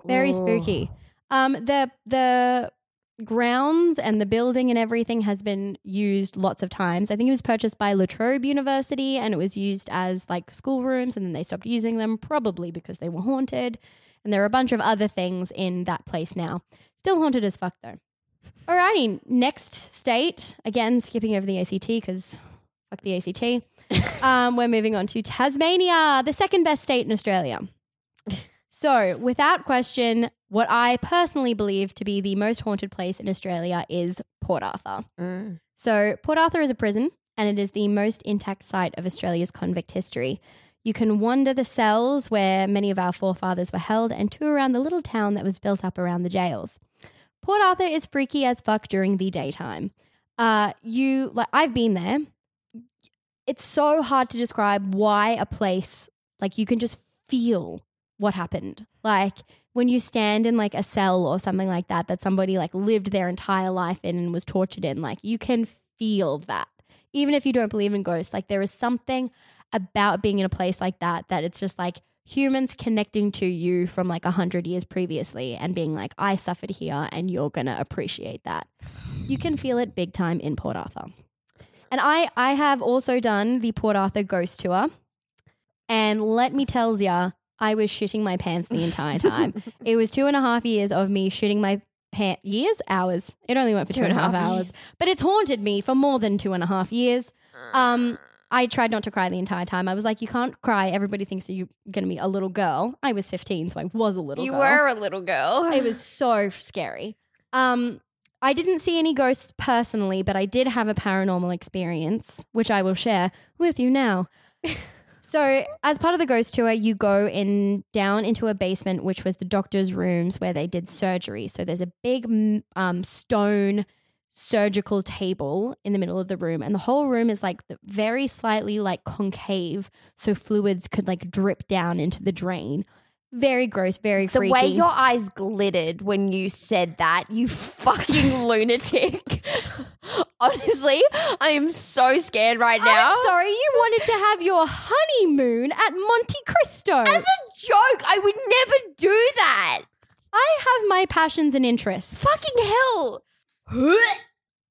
Very spooky. Um, the the grounds and the building and everything has been used lots of times. I think it was purchased by La Trobe University and it was used as like schoolrooms and then they stopped using them probably because they were haunted. And there are a bunch of other things in that place now. Still haunted as fuck though. Alrighty, next state. Again, skipping over the ACT because fuck the ACT. um, we're moving on to Tasmania, the second best state in Australia. So, without question, what I personally believe to be the most haunted place in Australia is Port Arthur. Mm. So, Port Arthur is a prison and it is the most intact site of Australia's convict history. You can wander the cells where many of our forefathers were held and tour around the little town that was built up around the jails. Port Arthur is freaky as fuck during the daytime. Uh, you like I've been there. It's so hard to describe why a place like you can just feel what happened. Like when you stand in like a cell or something like that that somebody like lived their entire life in and was tortured in, like you can feel that. Even if you don't believe in ghosts, like there is something about being in a place like that that it's just like humans connecting to you from like a hundred years previously and being like, I suffered here and you're gonna appreciate that. You can feel it big time in Port Arthur. And I I have also done the Port Arthur ghost tour. And let me tell ya, I was shitting my pants the entire time. it was two and a half years of me shitting my pants. Years? Hours. It only went for two and a half hours. But it's haunted me for more than two and a half years. Um, I tried not to cry the entire time. I was like, you can't cry. Everybody thinks that you're going to be a little girl. I was 15, so I was a little You girl. were a little girl. It was so scary. Um, I didn't see any ghosts personally, but I did have a paranormal experience, which I will share with you now. so, as part of the ghost tour, you go in down into a basement, which was the doctor's rooms where they did surgery. So there's a big um, stone surgical table in the middle of the room, and the whole room is like very slightly like concave, so fluids could like drip down into the drain. Very gross, very the freaky. way your eyes glittered when you said that, you fucking lunatic. Honestly, I am so scared right now. I'm sorry, you wanted to have your honeymoon at Monte Cristo. As a joke, I would never do that. I have my passions and interests. Fucking hell.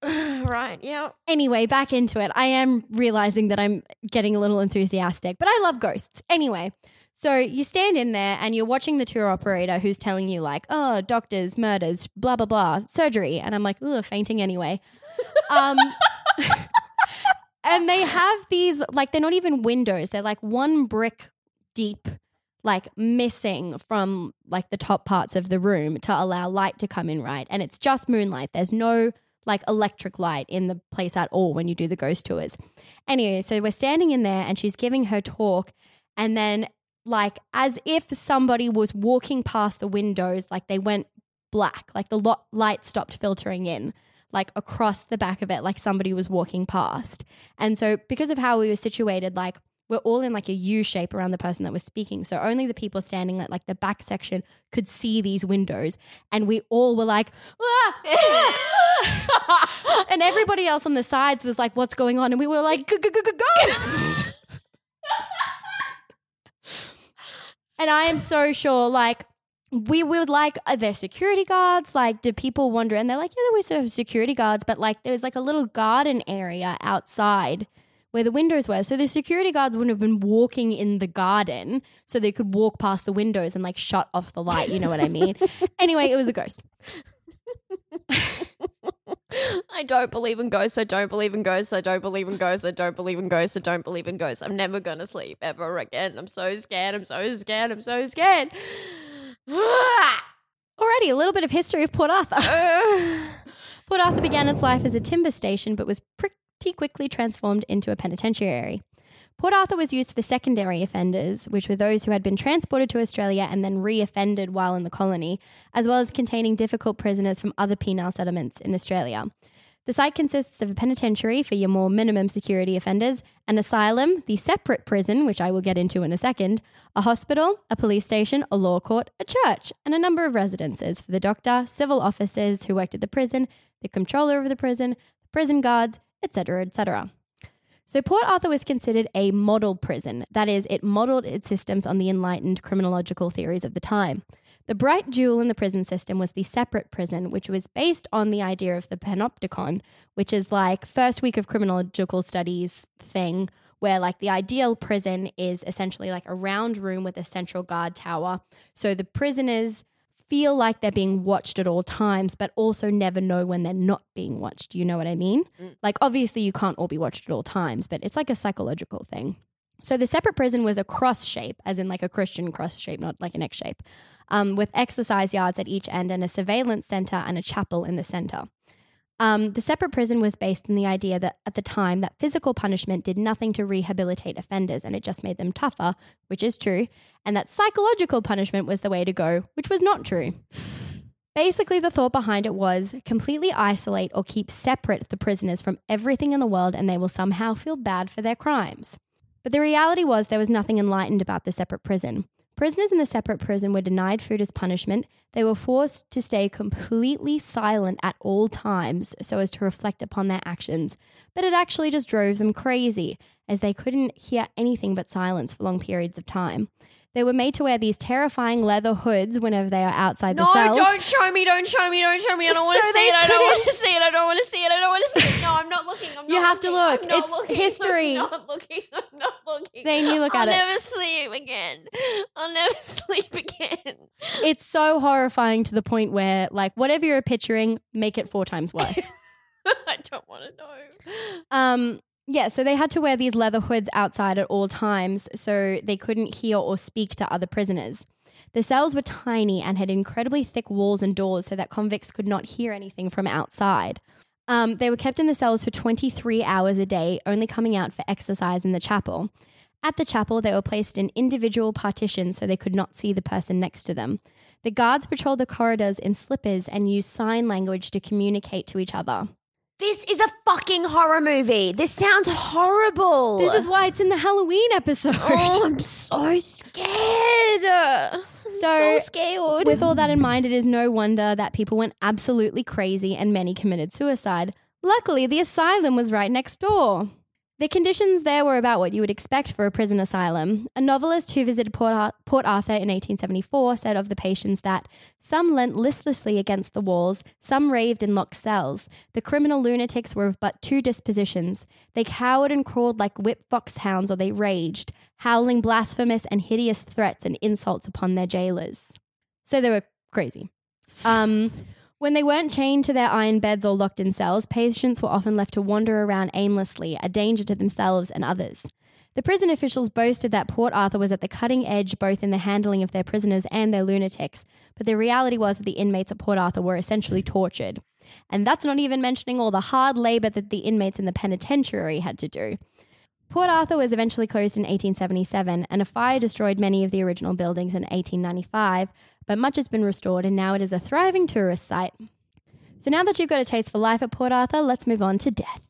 right, yeah. Anyway, back into it. I am realizing that I'm getting a little enthusiastic, but I love ghosts. Anyway, so you stand in there and you're watching the tour operator who's telling you, like, oh, doctors, murders, blah, blah, blah, surgery. And I'm like, ugh, fainting anyway. Um, and they have these, like, they're not even windows, they're like one brick deep like missing from like the top parts of the room to allow light to come in right? And it's just moonlight. There's no like electric light in the place at all when you do the ghost tours. Anyway so we're standing in there and she's giving her talk. And then like as if somebody was walking past the windows like they went black like the lo- light stopped filtering in like across the back of it like somebody was walking past and so because of how we were situated like we're all in like a U shape around the person that was speaking. So only the people standing at like the back section could see these windows. And we all were like, "Ah, ah, ah." and everybody else on the sides was like, what's going on? And we were like, ghosts. and I am so sure, like, we would like, are there security guards? Like, did people wander? And they're like, yeah, we was have security guards, but like there was like a little garden area outside where the windows were. So the security guards wouldn't have been walking in the garden so they could walk past the windows and like shut off the light. You know what I mean? anyway, it was a ghost. I don't believe in ghosts. I don't believe in ghosts. I don't believe in ghosts. I don't believe in ghosts. I don't believe in ghosts. I'm never gonna sleep ever again. I'm so scared. I'm so scared. I'm so scared. Already a little bit of history of Port Arthur. Port Arthur began its life as a timber station but was pretty quickly transformed into a penitentiary. Port Arthur was used for secondary offenders, which were those who had been transported to Australia and then re offended while in the colony, as well as containing difficult prisoners from other penal settlements in Australia. The site consists of a penitentiary for your more minimum security offenders, an asylum, the separate prison, which I will get into in a second, a hospital, a police station, a law court, a church, and a number of residences for the doctor, civil officers who worked at the prison, the controller of the prison, the prison guards, etc., etc. So Port Arthur was considered a model prison. That is, it modeled its systems on the enlightened criminological theories of the time. The bright jewel in the prison system was the separate prison, which was based on the idea of the panopticon, which is like first week of criminological studies thing, where like the ideal prison is essentially like a round room with a central guard tower. So the prisoners feel like they're being watched at all times, but also never know when they're not being watched. You know what I mean? Like, obviously, you can't all be watched at all times, but it's like a psychological thing. So the separate prison was a cross shape, as in like a Christian cross shape, not like an X shape, um, with exercise yards at each end and a surveillance center and a chapel in the center. Um, the separate prison was based on the idea that at the time that physical punishment did nothing to rehabilitate offenders and it just made them tougher, which is true, and that psychological punishment was the way to go, which was not true. Basically, the thought behind it was completely isolate or keep separate the prisoners from everything in the world and they will somehow feel bad for their crimes. But the reality was there was nothing enlightened about the separate prison. Prisoners in the separate prison were denied food as punishment. They were forced to stay completely silent at all times so as to reflect upon their actions. But it actually just drove them crazy, as they couldn't hear anything but silence for long periods of time. They were made to wear these terrifying leather hoods whenever they are outside the cells. No, don't show me, don't show me, don't show me. I don't want to So see they it. I don't want to see it. I don't want to see it. I don't want to see it. No, I'm not looking. I'm not You have to looking. look. I'm not It's looking. history. I'm not looking. I'm not looking. Zane, you look at it. I'll at it. never sleep again. I'll never sleep again. It's so horrifying to the point where, like, whatever you're picturing, make it four times worse. I don't want to know. Um, yeah, so they had to wear these leather hoods outside at all times so they couldn't hear or speak to other prisoners. The cells were tiny and had incredibly thick walls and doors so that convicts could not hear anything from outside. Um, they were kept in the cells for 23 hours a day, only coming out for exercise in the chapel. At the chapel, they were placed in individual partitions so they could not see the person next to them. The guards patrolled the corridors in slippers and used sign language to communicate to each other. This is a fucking horror movie. This sounds horrible. This is why it's in the Halloween episode. Oh, I'm so scared. I'm so, So, scared. With all that in mind, it is no wonder that people went absolutely crazy and many committed suicide. Luckily, the asylum was right next door. The conditions there were about what you would expect for a prison asylum. A novelist who visited Port, Ar- Port Arthur in 1874 said of the patients that some leant listlessly against the walls, some raved in locked cells. The criminal lunatics were of but two dispositions. They cowered and crawled like whipped foxhounds, or they raged, howling blasphemous and hideous threats and insults upon their jailers. So they were crazy. Um, when they weren't chained to their iron beds or locked in cells, patients were often left to wander around aimlessly, a danger to themselves and others. The prison officials boasted that Port Arthur was at the cutting edge both in the handling of their prisoners and their lunatics, but the reality was that the inmates at Port Arthur were essentially tortured. And that's not even mentioning all the hard labor that the inmates in the penitentiary had to do. Port Arthur was eventually closed in 1877, and a fire destroyed many of the original buildings in 1895, but much has been restored, and now it is a thriving tourist site. So now that you've got a taste for life at Port Arthur, let's move on to death.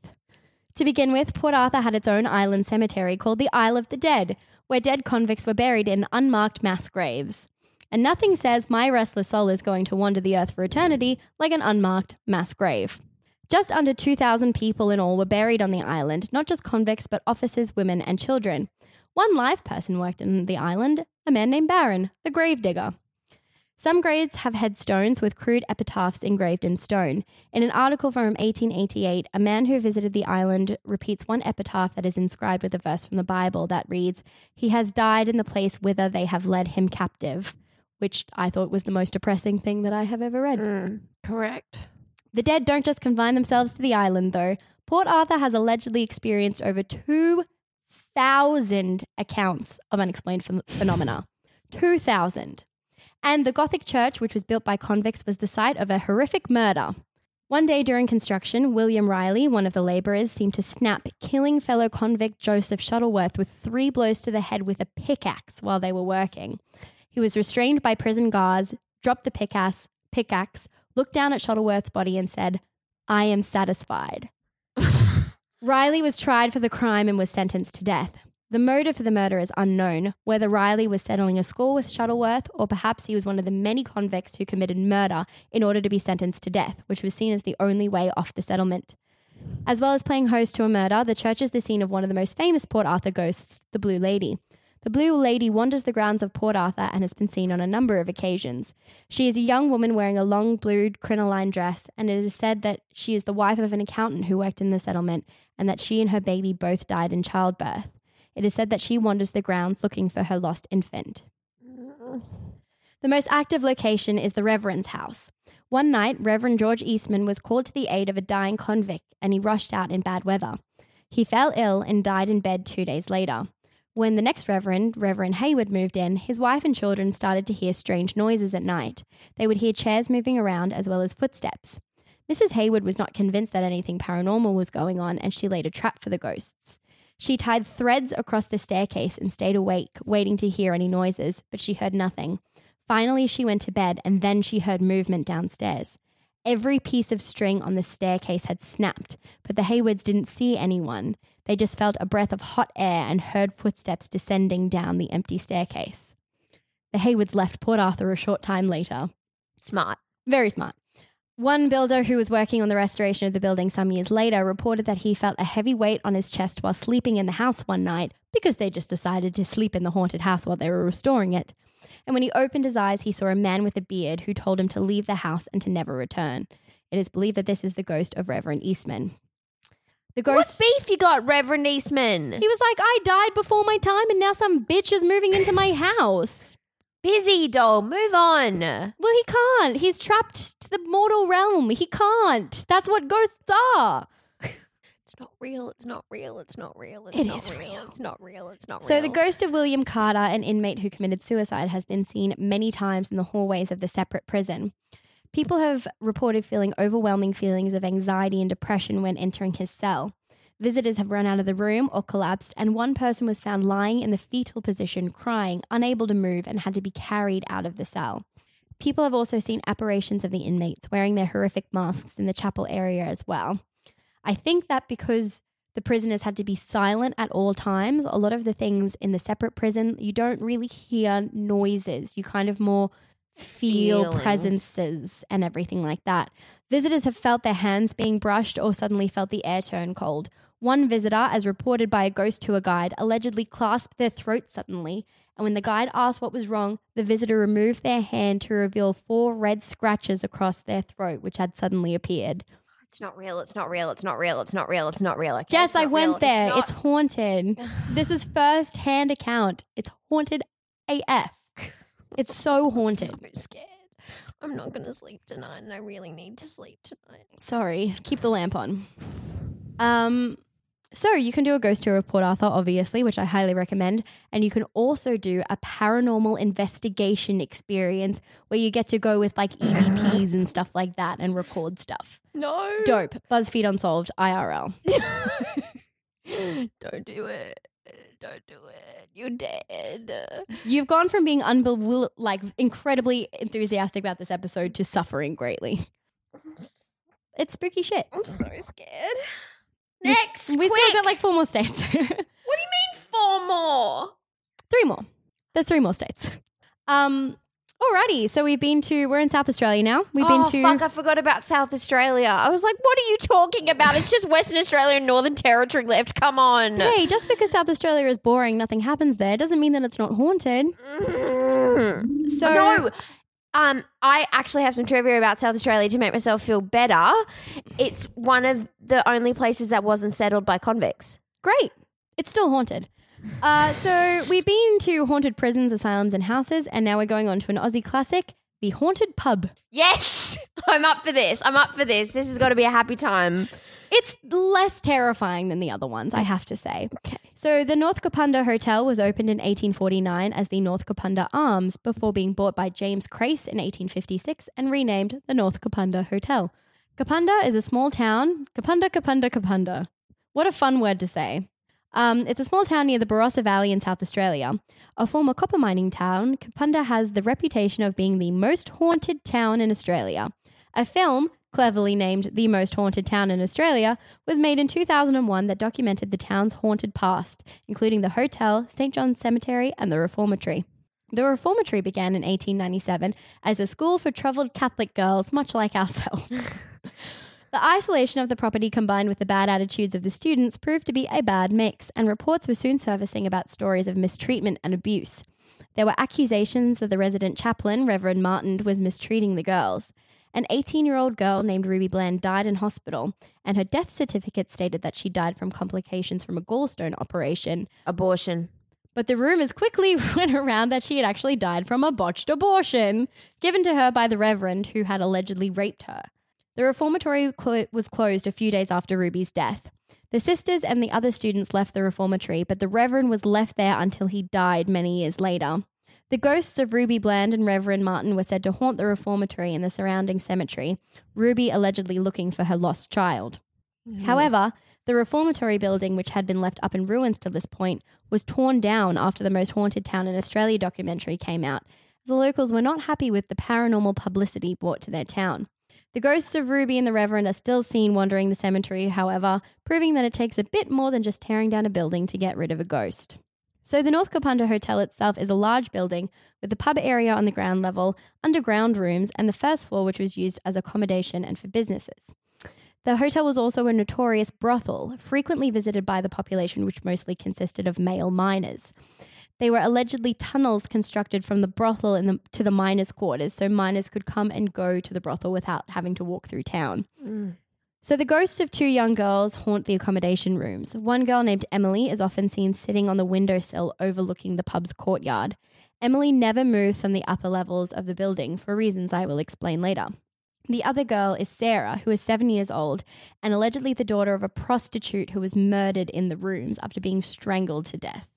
To begin with, Port Arthur had its own island cemetery called the Isle of the Dead, where dead convicts were buried in unmarked mass graves. And nothing says my restless soul is going to wander the earth for eternity like an unmarked mass grave. Just under 2,000 people in all were buried on the island, not just convicts, but officers, women, and children. One live person worked on the island, a man named Baron, the gravedigger. Some graves have headstones with crude epitaphs engraved in stone. In an article from 1888, a man who visited the island repeats one epitaph that is inscribed with a verse from the Bible that reads, He has died in the place whither they have led him captive, which I thought was the most depressing thing that I have ever read. Mm, correct. The dead don't just confine themselves to the island, though. Port Arthur has allegedly experienced over 2,000 accounts of unexplained ph- phenomena. 2,000. And the Gothic church, which was built by convicts, was the site of a horrific murder. One day during construction, William Riley, one of the labourers, seemed to snap, killing fellow convict Joseph Shuttleworth with three blows to the head with a pickaxe while they were working. He was restrained by prison guards, dropped the pickaxe, pickaxe, looked down at Shuttleworth's body, and said, I am satisfied. Riley was tried for the crime and was sentenced to death. The motive for the murder is unknown, whether Riley was settling a score with Shuttleworth or perhaps he was one of the many convicts who committed murder in order to be sentenced to death, which was seen as the only way off the settlement. As well as playing host to a murder, the church is the scene of one of the most famous Port Arthur ghosts, the Blue Lady. The Blue Lady wanders the grounds of Port Arthur and has been seen on a number of occasions. She is a young woman wearing a long blue crinoline dress, and it is said that she is the wife of an accountant who worked in the settlement and that she and her baby both died in childbirth. It is said that she wanders the grounds looking for her lost infant. The most active location is the Reverend's house. One night, Reverend George Eastman was called to the aid of a dying convict and he rushed out in bad weather. He fell ill and died in bed two days later. When the next Reverend, Reverend Hayward, moved in, his wife and children started to hear strange noises at night. They would hear chairs moving around as well as footsteps. Mrs. Hayward was not convinced that anything paranormal was going on and she laid a trap for the ghosts. She tied threads across the staircase and stayed awake, waiting to hear any noises, but she heard nothing. Finally, she went to bed and then she heard movement downstairs. Every piece of string on the staircase had snapped, but the Haywards didn't see anyone. They just felt a breath of hot air and heard footsteps descending down the empty staircase. The Haywards left Port Arthur a short time later. Smart. Very smart. One builder who was working on the restoration of the building some years later reported that he felt a heavy weight on his chest while sleeping in the house one night because they just decided to sleep in the haunted house while they were restoring it. And when he opened his eyes, he saw a man with a beard who told him to leave the house and to never return. It is believed that this is the ghost of Reverend Eastman. The What beef you got, Reverend Eastman? He was like, I died before my time and now some bitch is moving into my house. Busy doll, move on. Well, he can't. He's trapped to the mortal realm. He can't. That's what ghosts are. It's not real. It's not real. It's not real. It's It not is real. real. It's not real. It's not real. So, the ghost of William Carter, an inmate who committed suicide, has been seen many times in the hallways of the separate prison. People have reported feeling overwhelming feelings of anxiety and depression when entering his cell. Visitors have run out of the room or collapsed, and one person was found lying in the fetal position, crying, unable to move, and had to be carried out of the cell. People have also seen apparitions of the inmates wearing their horrific masks in the chapel area as well. I think that because the prisoners had to be silent at all times, a lot of the things in the separate prison, you don't really hear noises. You kind of more feel Feelings. presences and everything like that. Visitors have felt their hands being brushed or suddenly felt the air turn cold. One visitor, as reported by a ghost tour guide, allegedly clasped their throat suddenly, and when the guide asked what was wrong, the visitor removed their hand to reveal four red scratches across their throat, which had suddenly appeared. It's not real. It's not real. It's not real. It's not real. It's not real. Okay, Jess, it's I went real. there. not- It's haunted. this is first hand account. It's haunted AF. It's so haunted. I'm so scared. I'm not gonna sleep tonight, and I really need to sleep tonight. Sorry, keep the lamp on. Um, so you can do a ghost tour of Port Arthur, obviously, which I highly recommend, and you can also do a paranormal investigation experience where you get to go with like EVPs and stuff like that and record stuff. No, Dope. BuzzFeed Unsolved IRL. don't do it. Don't do it. You're dead. You've gone from being unbel- like incredibly enthusiastic about this episode to suffering greatly. It's spooky shit. I'm so scared. Next, We quick. still got like four more states. What do you mean four more? three more. There's three more states. Um, alrighty. So we've been to. We're in South Australia now. We've been oh, to. fuck! I forgot about South Australia. I was like, "What are you talking about? It's just Western Australia and Northern Territory left. Come on." Hey, just because South Australia is boring, nothing happens there, doesn't mean that it's not haunted. Mm. So no, Um, I actually have some trivia about South Australia to make myself feel better. It's one of the only places that wasn't settled by convicts. Great. It's still haunted. Uh, so we've been to haunted prisons, asylums, and houses, and now we're going on to an Aussie classic, the haunted pub. Yes, I'm up for this. I'm up for this. This has got to be a happy time. It's less terrifying than the other ones, I have to say. Okay. So the North Kapunda Hotel was opened in 1849 as the North Kapunda Arms before being bought by James Crace in 1856 and renamed the North Kapunda Hotel. Kapunda is a small town. Kapunda, Kapunda, Kapunda. What a fun word to say. Um, it's a small town near the Barossa Valley in South Australia. A former copper mining town, Kapunda has the reputation of being the most haunted town in Australia. A film, cleverly named The Most Haunted Town in Australia, was made in 2001 that documented the town's haunted past, including the hotel, St. John's Cemetery, and the Reformatory. The Reformatory began in 1897 as a school for troubled Catholic girls, much like ourselves. the isolation of the property combined with the bad attitudes of the students proved to be a bad mix, and reports were soon surfacing about stories of mistreatment and abuse. There were accusations that the resident chaplain, Reverend Martin, was mistreating the girls. An 18 year old girl named Ruby Bland died in hospital, and her death certificate stated that she died from complications from a gallstone operation. Abortion. But the rumors quickly went around that she had actually died from a botched abortion given to her by the Reverend who had allegedly raped her. The reformatory clo- was closed a few days after Ruby's death. The sisters and the other students left the reformatory, but the Reverend was left there until he died many years later. The ghosts of Ruby Bland and Reverend Martin were said to haunt the reformatory and the surrounding cemetery, Ruby allegedly looking for her lost child. Mm. However, the reformatory building, which had been left up in ruins to this point, was torn down after the Most Haunted Town in Australia documentary came out, as the locals were not happy with the paranormal publicity brought to their town. The ghosts of Ruby and the Reverend are still seen wandering the cemetery, however, proving that it takes a bit more than just tearing down a building to get rid of a ghost. So, the North Kapunda Hotel itself is a large building with the pub area on the ground level, underground rooms, and the first floor, which was used as accommodation and for businesses. The hotel was also a notorious brothel, frequently visited by the population, which mostly consisted of male miners. They were allegedly tunnels constructed from the brothel in the, to the miners' quarters, so miners could come and go to the brothel without having to walk through town. Mm. So the ghosts of two young girls haunt the accommodation rooms. One girl named Emily is often seen sitting on the windowsill overlooking the pub's courtyard. Emily never moves from the upper levels of the building for reasons I will explain later. The other girl is Sarah, who is seven years old and allegedly the daughter of a prostitute who was murdered in the rooms after being strangled to death.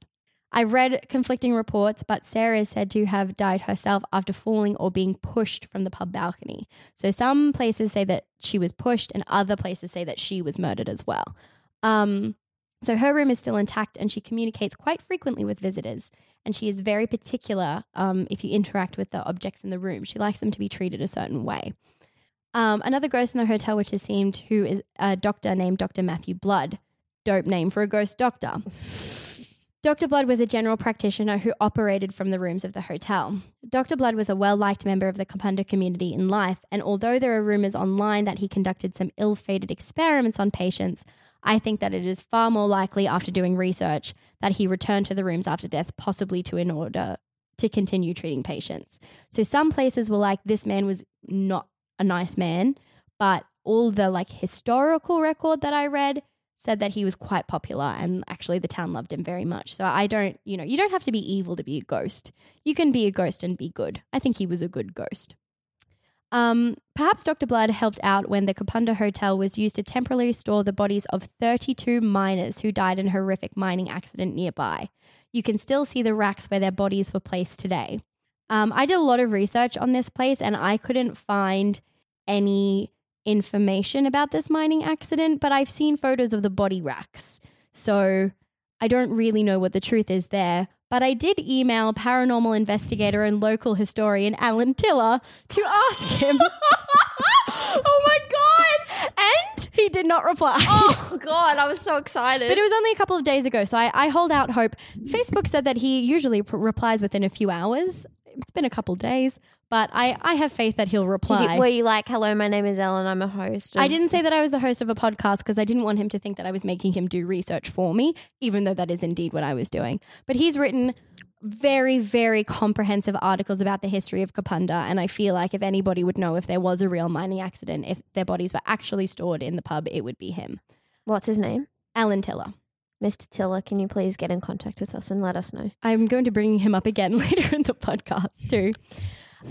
I read conflicting reports, but Sarah is said to have died herself after falling or being pushed from the pub balcony. So some places say that she was pushed, and other places say that she was murdered as well. Um, so her room is still intact, and she communicates quite frequently with visitors. And she is very particular um, if you interact with the objects in the room. She likes them to be treated a certain way. Um, another ghost in the hotel, which is seen, who is a doctor named Dr. Matthew Blood. Dope name for a ghost doctor. Dr. Blood was a general practitioner who operated from the rooms of the hotel. Dr. Blood was a well liked member of the Kapunda community in life, and although there are rumors online that he conducted some ill fated experiments on patients, I think that it is far more likely after doing research that he returned to the rooms after death, possibly to in order to continue treating patients. So some places were like, this man was not a nice man, but all the like historical record that I read said that he was quite popular and actually the town loved him very much. So I don't, you know, you don't have to be evil to be a ghost. You can be a ghost and be good. I think he was a good ghost. Um, perhaps Dr. Blood helped out when the Kapunda Hotel was used to temporarily store the bodies of 32 miners who died in a horrific mining accident nearby. You can still see the racks where their bodies were placed today. Um, I did a lot of research on this place and I couldn't find any information about this mining accident, but I've seen photos of the body racks. So I don't really know what the truth is there. But I did email paranormal investigator and local historian Alan Tiller to ask him. oh my god! and he did not reply. Oh god, I was so excited. But it was only a couple of days ago, so I, I hold out hope. Facebook said that he usually pr- replies within a few hours. It's been a couple days, but I, I have faith that he'll reply. you, were you like, "Hello, my name is Ellen. I'm a host." I didn't say that I was the host of a podcast because I didn't want him to think that I was making him do research for me, even though that is indeed what I was doing. But he's written very, very comprehensive articles about the history of Kapunda. And I feel like if anybody would know if there was a real mining accident, if their bodies were actually stored in the pub, it would be him. What's his name? Alan Tiller. Mr. Tiller, can you please get in contact with us and let us know? I'm going to bring him up again later in the podcast too.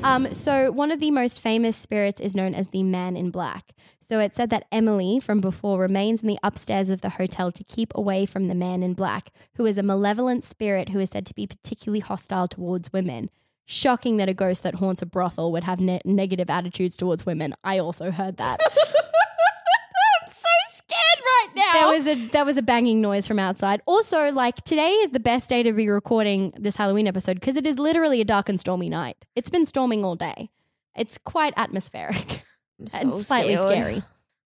Um, so one of the most famous spirits is known as the Man in Black. So it said that Emily from before remains in the upstairs of the hotel to keep away from the Man in Black, who is a malevolent spirit who is said to be particularly hostile towards women. Shocking that a ghost that haunts a brothel would have ne- negative attitudes towards women. I also heard that. I'm so scared right now. There was a that was a banging noise from outside. Also, like today is the best day to be recording this Halloween episode because it is literally a dark and stormy night. It's been storming all day. It's quite atmospheric I'm so and slightly scared. scary.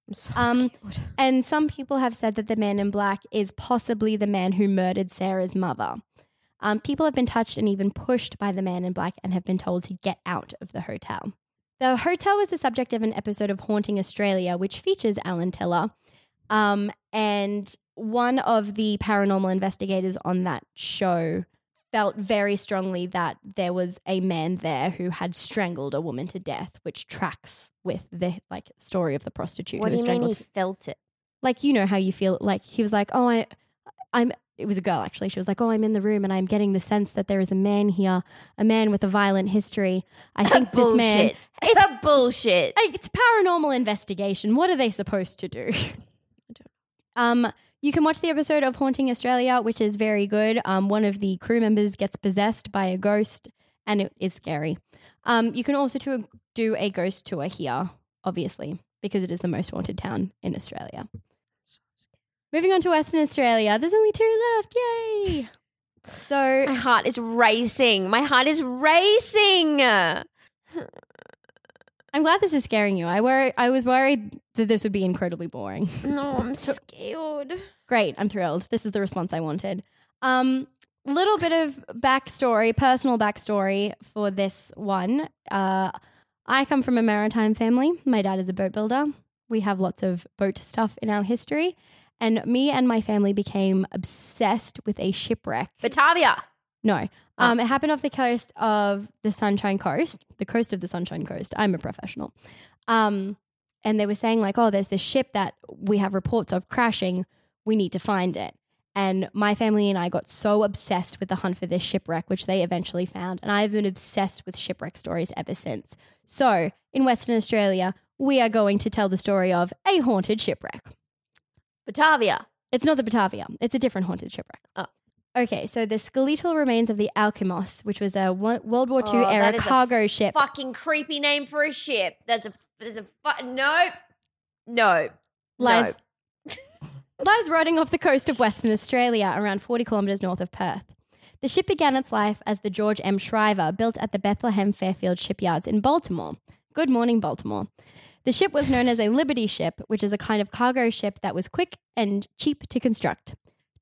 I'm so Um. And some people have said that the man in black is possibly the man who murdered Sarah's mother. Um, people have been touched and even pushed by the man in black and have been told to get out of the hotel. The hotel was the subject of an episode of Haunting Australia, which features Alan Tiller. Um, and one of the paranormal investigators on that show felt very strongly that there was a man there who had strangled a woman to death, which tracks with the like story of the prostitute What who do was you mean he strangled felt it? like you know how you feel like he was like oh i i'm it was a girl actually she was like oh i'm in the room and i'm getting the sense that there is a man here a man with a violent history i think this man bullshit. It's a bullshit. It's paranormal investigation what are they supposed to do um you can watch the episode of haunting australia which is very good um one of the crew members gets possessed by a ghost and it is scary um you can also do, do a ghost tour here obviously because it is the most haunted town in australia Moving on to Western Australia. There's only two left. Yay. So My heart is racing. My heart is racing. I'm glad this is scaring you. I worry I was worried that this would be incredibly boring. No, I'm scared. Great. I'm thrilled. This is the response I wanted. Um little bit of backstory, personal backstory for this one. Uh I come from a maritime family. My dad is a boat builder. We have lots of boat stuff in our history. And me and my family became obsessed with a shipwreck Batavia. No. Um, It happened off the coast of the Sunshine Coast, the coast of the Sunshine Coast. I'm a professional. Um, and they were saying, like, oh, there's this ship that we have reports of crashing. We need to find it. And my family and I got so obsessed with the hunt for this shipwreck, which they eventually found. And I've been obsessed with shipwreck stories ever since. So in Western Australia, we are going to tell the story of a haunted shipwreck. Batavia. It's not the Batavia. It's a different haunted shipwreck. Oh. Okay, so the skeletal remains of the Alkimos, which was a wo- World War II Oh, era that is a cargo ship, Fucking creepy name for a ship. That's a. That's a. Fu- no. No. lies, lies rotting off the coast of Western Australia, around 40 kilometres north of Perth. The ship began its life as the George M. Shriver, built at the Bethlehem Fairfield shipyards in Baltimore. Good morning, Baltimore. The ship was known as a Liberty ship, which is a kind of cargo ship that was quick and cheap to construct.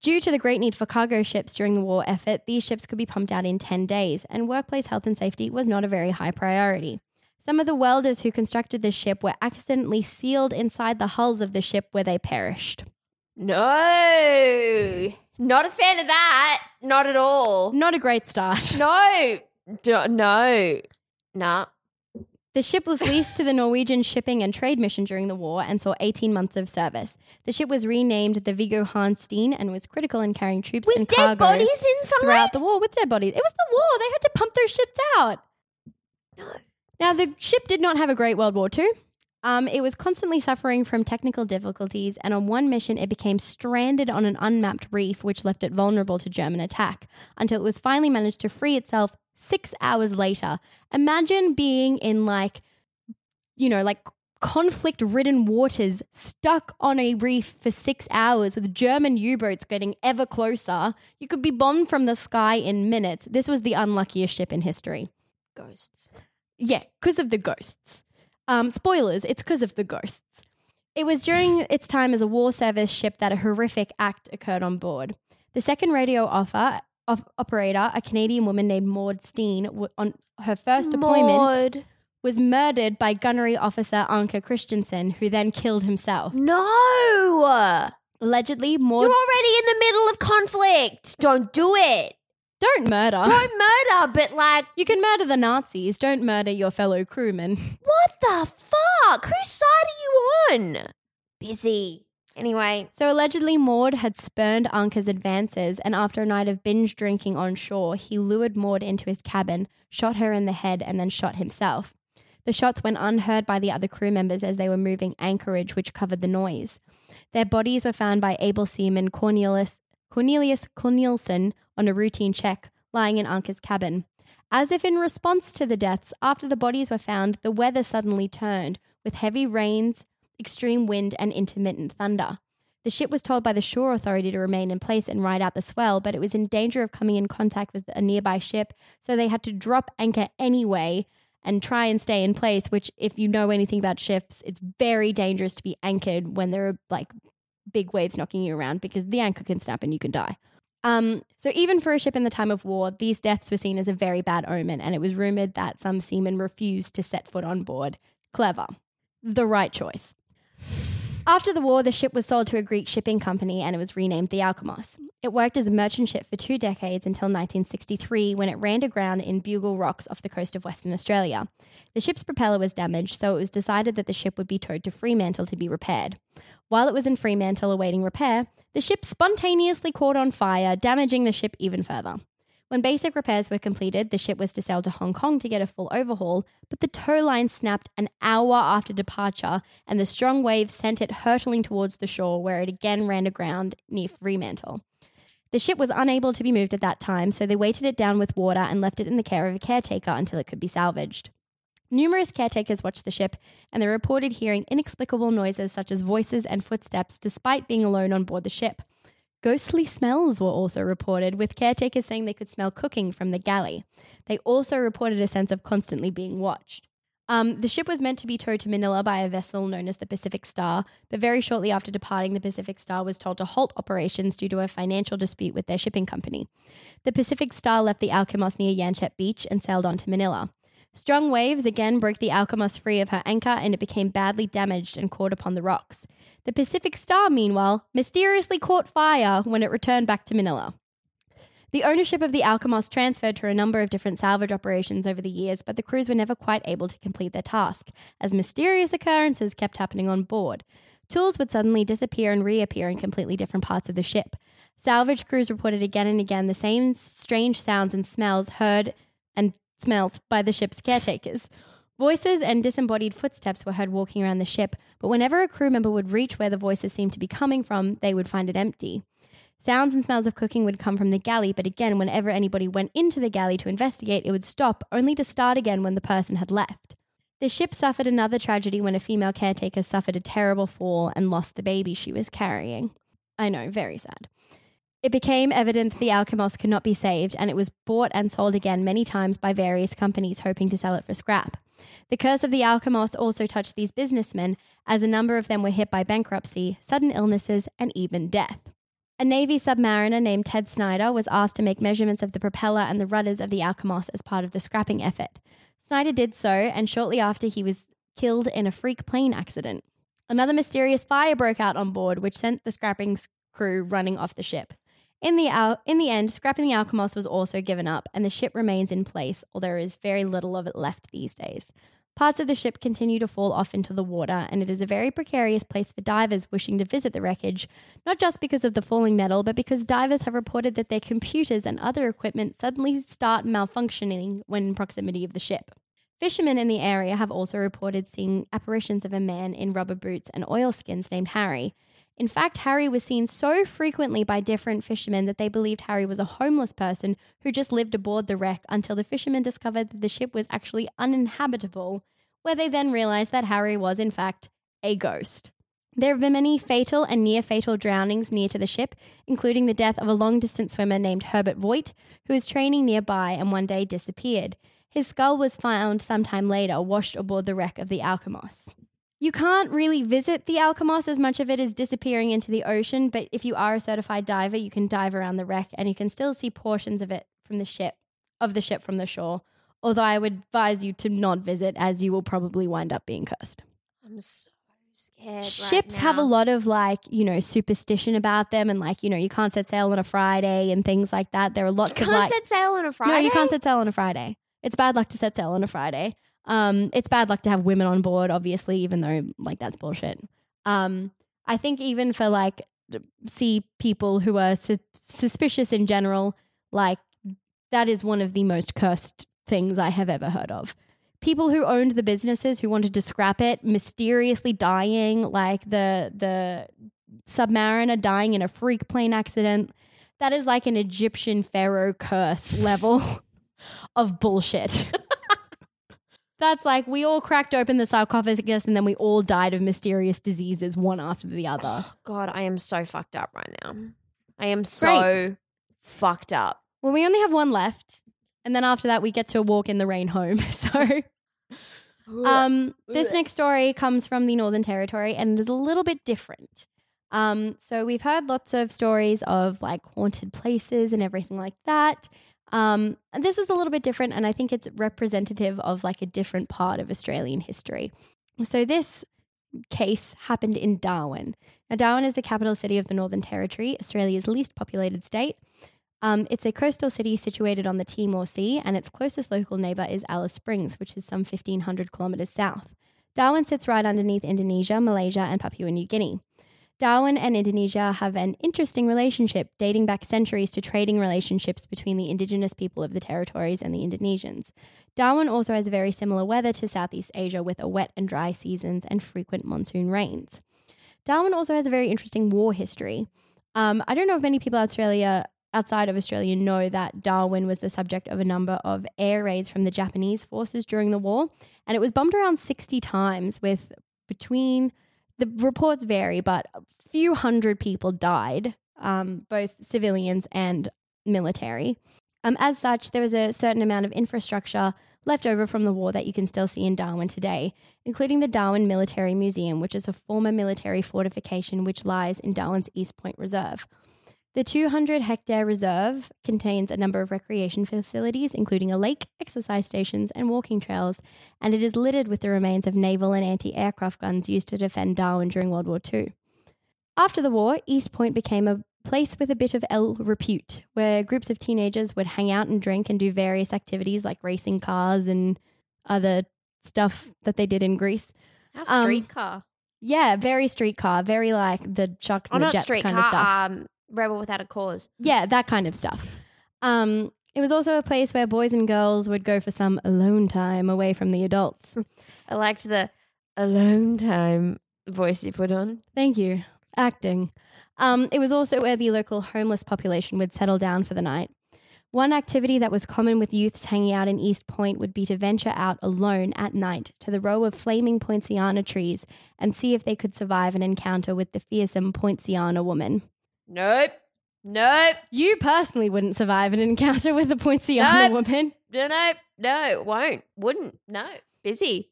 Due to the great need for cargo ships during the war effort, these ships could be pumped out in 10 days, and workplace health and safety was not a very high priority. Some of the welders who constructed the ship were accidentally sealed inside the hulls of the ship where they perished. No. Not a fan of that. Not at all. Not a great start. No. D- no. Nah. The ship was leased to the Norwegian Shipping and Trade Mission during the war and saw 18 months of service. The ship was renamed the Viggo Hansteen and was critical in carrying troops With and dead cargo bodies inside? throughout the war with dead bodies. It was the war. They had to pump those ships out. Now, the ship did not have a great World War II. Um, it was constantly suffering from technical difficulties, and on one mission, it became stranded on an unmapped reef, which left it vulnerable to German attack until it was finally managed to free itself six hours later. Imagine being in, like, you know, like conflict ridden waters, stuck on a reef for six hours with German U boats getting ever closer. You could be bombed from the sky in minutes. This was the unluckiest ship in history. Ghosts. Yeah, because of the ghosts. Um, spoilers, it's because of the ghosts. It was during its time as a war service ship that a horrific act occurred on board. The second radio offer, op- operator, a Canadian woman named Maud Steen, w- on her first deployment, Maud. was murdered by gunnery officer Anka Christensen, who then killed himself. No. Allegedly, Maud You're already in the middle of conflict. Don't do it. Don't murder. Don't murder, but like, You can murder the Nazis. Don't murder your fellow crewmen. what the fuck? Whose side are you on? Busy. Anyway, So allegedly, Maud had spurned Anka's advances, and after a night of binge drinking on shore, he lured Maud into his cabin, shot her in the head, and then shot himself. The shots went unheard by the other crew members as they were moving anchorage, which covered the noise. Their bodies were found by able seaman Cornelius, Cornelius Cornelison on a routine check, lying in Anka's cabin. As if in response to the deaths, after the bodies were found, the weather suddenly turned, with heavy rains, extreme wind, and intermittent thunder. The ship was told by the shore authority to remain in place and ride out the swell, but it was in danger of coming in contact with a nearby ship, so they had to drop anchor anyway and try and stay in place. Which, if you know anything about ships, it's very dangerous to be anchored when there are like big waves knocking you around because the anchor can snap and you can die. Um, so even for a ship in the time of war, these deaths were seen as a very bad omen, and it was rumored that some seamen refused to set foot on board. Clever. The right choice. After the war, the ship was sold to a Greek shipping company and it was renamed the Alkimos. It worked as a merchant ship for two decades until 1963 when it ran aground in Bugle Rocks off the coast of Western Australia. The ship's propeller was damaged, so it was decided that the ship would be towed to Fremantle to be repaired. While it was in Fremantle awaiting repair, the ship spontaneously caught on fire, damaging the ship even further. When basic repairs were completed, the ship was to sail to Hong Kong to get a full overhaul, but the tow line snapped an hour after departure, and the strong waves sent it hurtling towards the shore, where it again ran aground near Fremantle. The ship was unable to be moved at that time, so they weighted it down with water and left it in the care of a caretaker until it could be salvaged. Numerous caretakers watched the ship, and they reported hearing inexplicable noises such as voices and footsteps despite being alone on board the ship. Ghostly smells were also reported, with caretakers saying they could smell cooking from the galley. They also reported a sense of constantly being watched. Um, the ship was meant to be towed to Manila by a vessel known as the Pacific Star, but very shortly after departing, the Pacific Star was told to halt operations due to a financial dispute with their shipping company. The Pacific Star left the Alkimos near Yanchep Beach and sailed on to Manila. Strong waves again broke the Alkimos free of her anchor and it became badly damaged and caught upon the rocks. The Pacific Star, meanwhile, mysteriously caught fire when it returned back to Manila. The ownership of the Alkimos transferred to a number of different salvage operations over the years, but the crews were never quite able to complete their task, as mysterious occurrences kept happening on board. Tools would suddenly disappear and reappear in completely different parts of the ship. Salvage crews reported again and again the same strange sounds and smells heard and smelt by the ship's caretakers. Voices and disembodied footsteps were heard walking around the ship, but whenever a crew member would reach where the voices seemed to be coming from, they would find it empty. Sounds and smells of cooking would come from the galley, but again, whenever anybody went into the galley to investigate, it would stop, only to start again when the person had left. The ship suffered another tragedy when a female caretaker suffered a terrible fall and lost the baby she was carrying. I know, very sad. It became evident the Alkimos could not be saved, and it was bought and sold again many times by various companies hoping to sell it for scrap. The curse of the Alkimos also touched these businessmen, as a number of them were hit by bankruptcy, sudden illnesses, and even death. A Navy submariner named Ted Snyder was asked to make measurements of the propeller and the rudders of the Alkimos as part of the scrapping effort. Snyder did so, and shortly after, he was killed in a freak plane accident. Another mysterious fire broke out on board, which sent the scrapping crew running off the ship. In the, in the end, scrapping the Alkimos was also given up, and the ship remains in place, although there is very little of it left these days. Parts of the ship continue to fall off into the water, and it is a very precarious place for divers wishing to visit the wreckage, not just because of the falling metal, but because divers have reported that their computers and other equipment suddenly start malfunctioning when in proximity of the ship. Fishermen in the area have also reported seeing apparitions of a man in rubber boots and oilskins named Harry. In fact, Harry was seen so frequently by different fishermen that they believed Harry was a homeless person who just lived aboard the wreck until the fishermen discovered that the ship was actually uninhabitable, where they then realized that Harry was, in fact, a ghost. There have been many fatal and near fatal drownings near to the ship, including the death of a long distance swimmer named Herbert Voigt, who was training nearby and one day disappeared. His skull was found sometime later, washed aboard the wreck of the Alkimos. You can't really visit the Alkimos as much of it is disappearing into the ocean, but if you are a certified diver, you can dive around the wreck and you can still see portions of it from the ship, of the ship from the shore. Although I would advise you to not visit as you will probably wind up being cursed. I'm so scared. ships right have a lot of like you know superstition about them and like you know you can't set sail on a friday and things like that there are lots You of You can't like set sail on a Friday. no you can't set sail on a friday it's bad luck to set sail on a friday um it's bad luck to have women on board obviously even though like that's bullshit. Um i think even for like see people who are su- suspicious in general like that is one of the most cursed things i have ever heard of. People who owned the businesses who wanted to scrap it mysteriously dying like the the submariner dying in a freak plane accident that is like an egyptian pharaoh curse level of bullshit that's like we all cracked open the sarcophagus and then we all died of mysterious diseases one after the other God, I am so fucked up right now. I am so fucked up. well we only have one left and then after that we get to walk in the rain home so Um, this next story comes from the Northern Territory and it is a little bit different. Um, so we've heard lots of stories of like haunted places and everything like that. Um, this is a little bit different, and I think it's representative of like a different part of Australian history. So this case happened in Darwin. Now, Darwin is the capital city of the Northern Territory, Australia's least populated state. Um, it's a coastal city situated on the Timor Sea, and its closest local neighbour is Alice Springs, which is some 1,500 kilometres south. Darwin sits right underneath Indonesia, Malaysia, and Papua New Guinea. Darwin and Indonesia have an interesting relationship dating back centuries to trading relationships between the indigenous people of the territories and the Indonesians. Darwin also has very similar weather to Southeast Asia with a wet and dry seasons and frequent monsoon rains. Darwin also has a very interesting war history. Um, I don't know if many people Australia outside of Australia know that Darwin was the subject of a number of air raids from the Japanese forces during the war, and it was bombed around 60 times with between the reports vary, but a few hundred people died, um, both civilians and military. Um, as such, there was a certain amount of infrastructure left over from the war that you can still see in Darwin today, including the Darwin Military Museum, which is a former military fortification which lies in Darwin's East Point Reserve. The 200 hectare reserve contains a number of recreation facilities, including a lake, exercise stations, and walking trails, and it is littered with the remains of naval and anti aircraft guns used to defend Darwin during World War II. After the war, East Point became a place with a bit of ill repute, where groups of teenagers would hang out and drink and do various activities like racing cars and other stuff that they did in Grease. How Um, streetcar? Yeah, very streetcar, very like the Chucks Oh, and the not Jets kind of stuff. Um, rebel without a cause. Yeah, that kind of stuff. Um, it was also a place where boys and girls would go for some alone time away from the adults. I liked the alone time voice you put on. Thank you. Acting. Um, it was also where the local homeless population would settle down for the night. One activity that was common with youths hanging out in East Point would be to venture out alone at night to the row of flaming poinciana trees and see if they could survive an encounter with the fearsome poinciana woman. Nope. Nope. You personally wouldn't survive an encounter with a poinciana Nope. woman. No, no, no, won't. Wouldn't. No. Busy.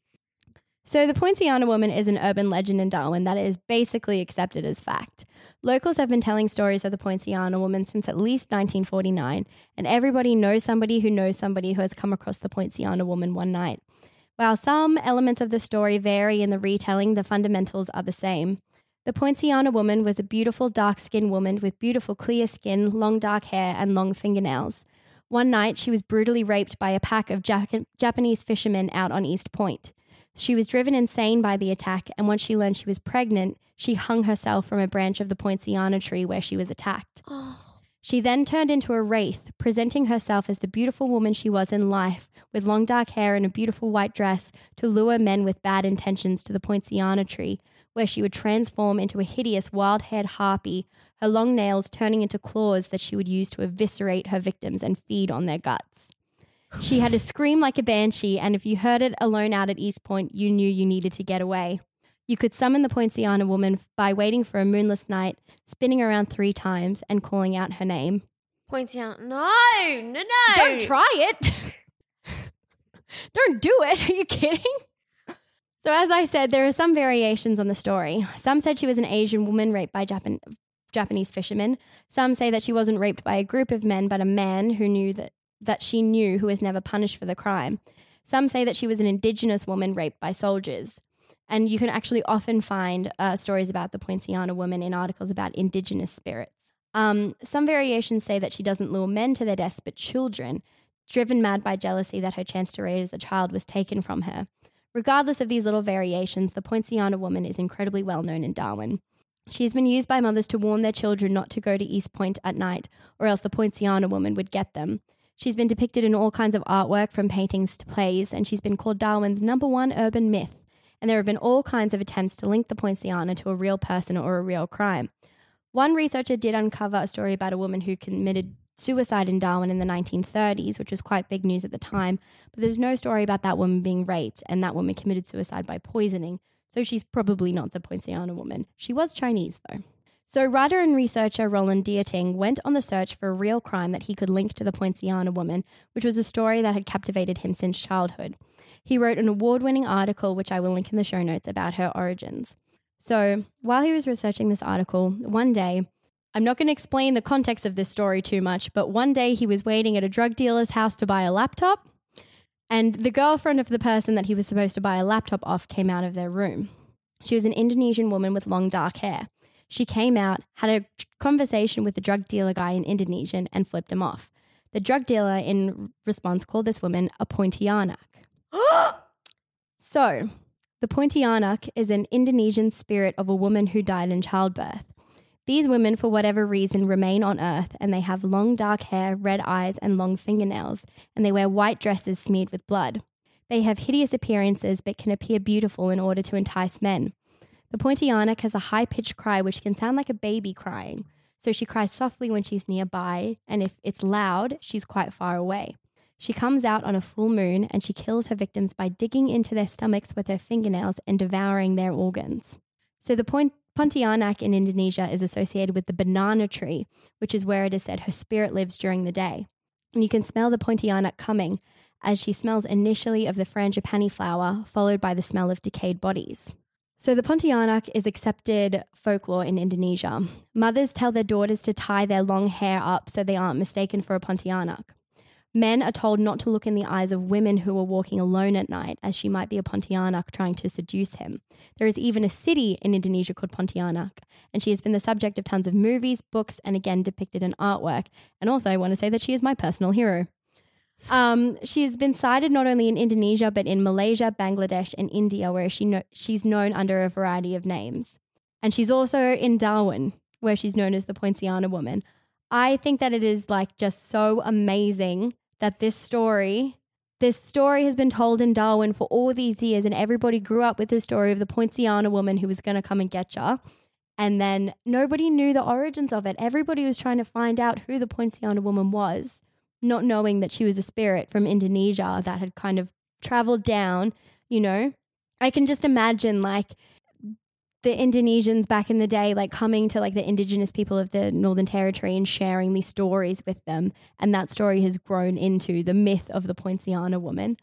So, the Poinciana woman is an urban legend in Darwin that is basically accepted as fact. Locals have been telling stories of the Poinciana woman since at least 1949, and everybody knows somebody who knows somebody who has come across the Poinciana woman one night. While some elements of the story vary in the retelling, the fundamentals are the same. The Poinciana woman was a beautiful dark skinned woman with beautiful clear skin, long dark hair, and long fingernails. One night, she was brutally raped by a pack of Jap- Japanese fishermen out on East Point. She was driven insane by the attack, and once she learned she was pregnant, she hung herself from a branch of the Poinciana tree where she was attacked. Oh. She then turned into a wraith, presenting herself as the beautiful woman she was in life, with long dark hair and a beautiful white dress, to lure men with bad intentions to the Poinciana tree, where she would transform into a hideous wild haired harpy, her long nails turning into claws that she would use to eviscerate her victims and feed on their guts. She had to scream like a banshee, and if you heard it alone out at East Point, you knew you needed to get away. You could summon the Poinciana woman by waiting for a moonless night, spinning around three times, and calling out her name. Poinciana. No, no, no. Don't try it. Don't do it. Are you kidding? So, as I said, there are some variations on the story. Some said she was an Asian woman raped by Japan- Japanese fishermen. Some say that she wasn't raped by a group of men, but a man who knew that, that she knew who was never punished for the crime. Some say that she was an indigenous woman raped by soldiers. And you can actually often find uh, stories about the Poinciana woman in articles about indigenous spirits. Um, some variations say that she doesn't lure men to their deaths, but children, driven mad by jealousy that her chance to raise a child was taken from her. Regardless of these little variations, the Poinciana woman is incredibly well known in Darwin. She has been used by mothers to warn their children not to go to East Point at night, or else the Poinciana woman would get them. She's been depicted in all kinds of artwork, from paintings to plays, and she's been called Darwin's number one urban myth. And there have been all kinds of attempts to link the Poinciana to a real person or a real crime. One researcher did uncover a story about a woman who committed suicide in Darwin in the 1930s, which was quite big news at the time, but there's no story about that woman being raped, and that woman committed suicide by poisoning. So she's probably not the Poinciana woman. She was Chinese, though. So, writer and researcher Roland Dieting went on the search for a real crime that he could link to the Poinciana woman, which was a story that had captivated him since childhood. He wrote an award winning article, which I will link in the show notes, about her origins. So, while he was researching this article, one day, I'm not going to explain the context of this story too much, but one day he was waiting at a drug dealer's house to buy a laptop, and the girlfriend of the person that he was supposed to buy a laptop off came out of their room. She was an Indonesian woman with long dark hair. She came out, had a conversation with the drug dealer guy in Indonesian, and flipped him off. The drug dealer, in response, called this woman a Pontianak. so, the Pontianak is an Indonesian spirit of a woman who died in childbirth. These women, for whatever reason, remain on Earth and they have long dark hair, red eyes, and long fingernails, and they wear white dresses smeared with blood. They have hideous appearances but can appear beautiful in order to entice men. The Pontianak has a high pitched cry which can sound like a baby crying. So she cries softly when she's nearby, and if it's loud, she's quite far away. She comes out on a full moon and she kills her victims by digging into their stomachs with her fingernails and devouring their organs. So the point Pontianak in Indonesia is associated with the banana tree, which is where it is said her spirit lives during the day. And you can smell the Pontianak coming as she smells initially of the frangipani flower, followed by the smell of decayed bodies. So the Pontianak is accepted folklore in Indonesia. Mothers tell their daughters to tie their long hair up so they aren't mistaken for a Pontianak. Men are told not to look in the eyes of women who are walking alone at night, as she might be a Pontianak trying to seduce him. There is even a city in Indonesia called Pontianak, and she has been the subject of tons of movies, books, and again depicted in artwork. And also, I want to say that she is my personal hero. Um, she has been sighted not only in Indonesia, but in Malaysia, Bangladesh, and India, where she she's known under a variety of names. And she's also in Darwin, where she's known as the Poinciana woman. I think that it is like just so amazing that this story, this story has been told in Darwin for all these years, and everybody grew up with the story of the Poinciana woman who was going to come and get you. And then nobody knew the origins of it. Everybody was trying to find out who the Poinciana woman was, not knowing that she was a spirit from Indonesia that had kind of traveled down, you know. I can just imagine like the Indonesians back in the day, like coming to like the indigenous people of the Northern Territory and sharing these stories with them. And that story has grown into the myth of the Poinciana woman.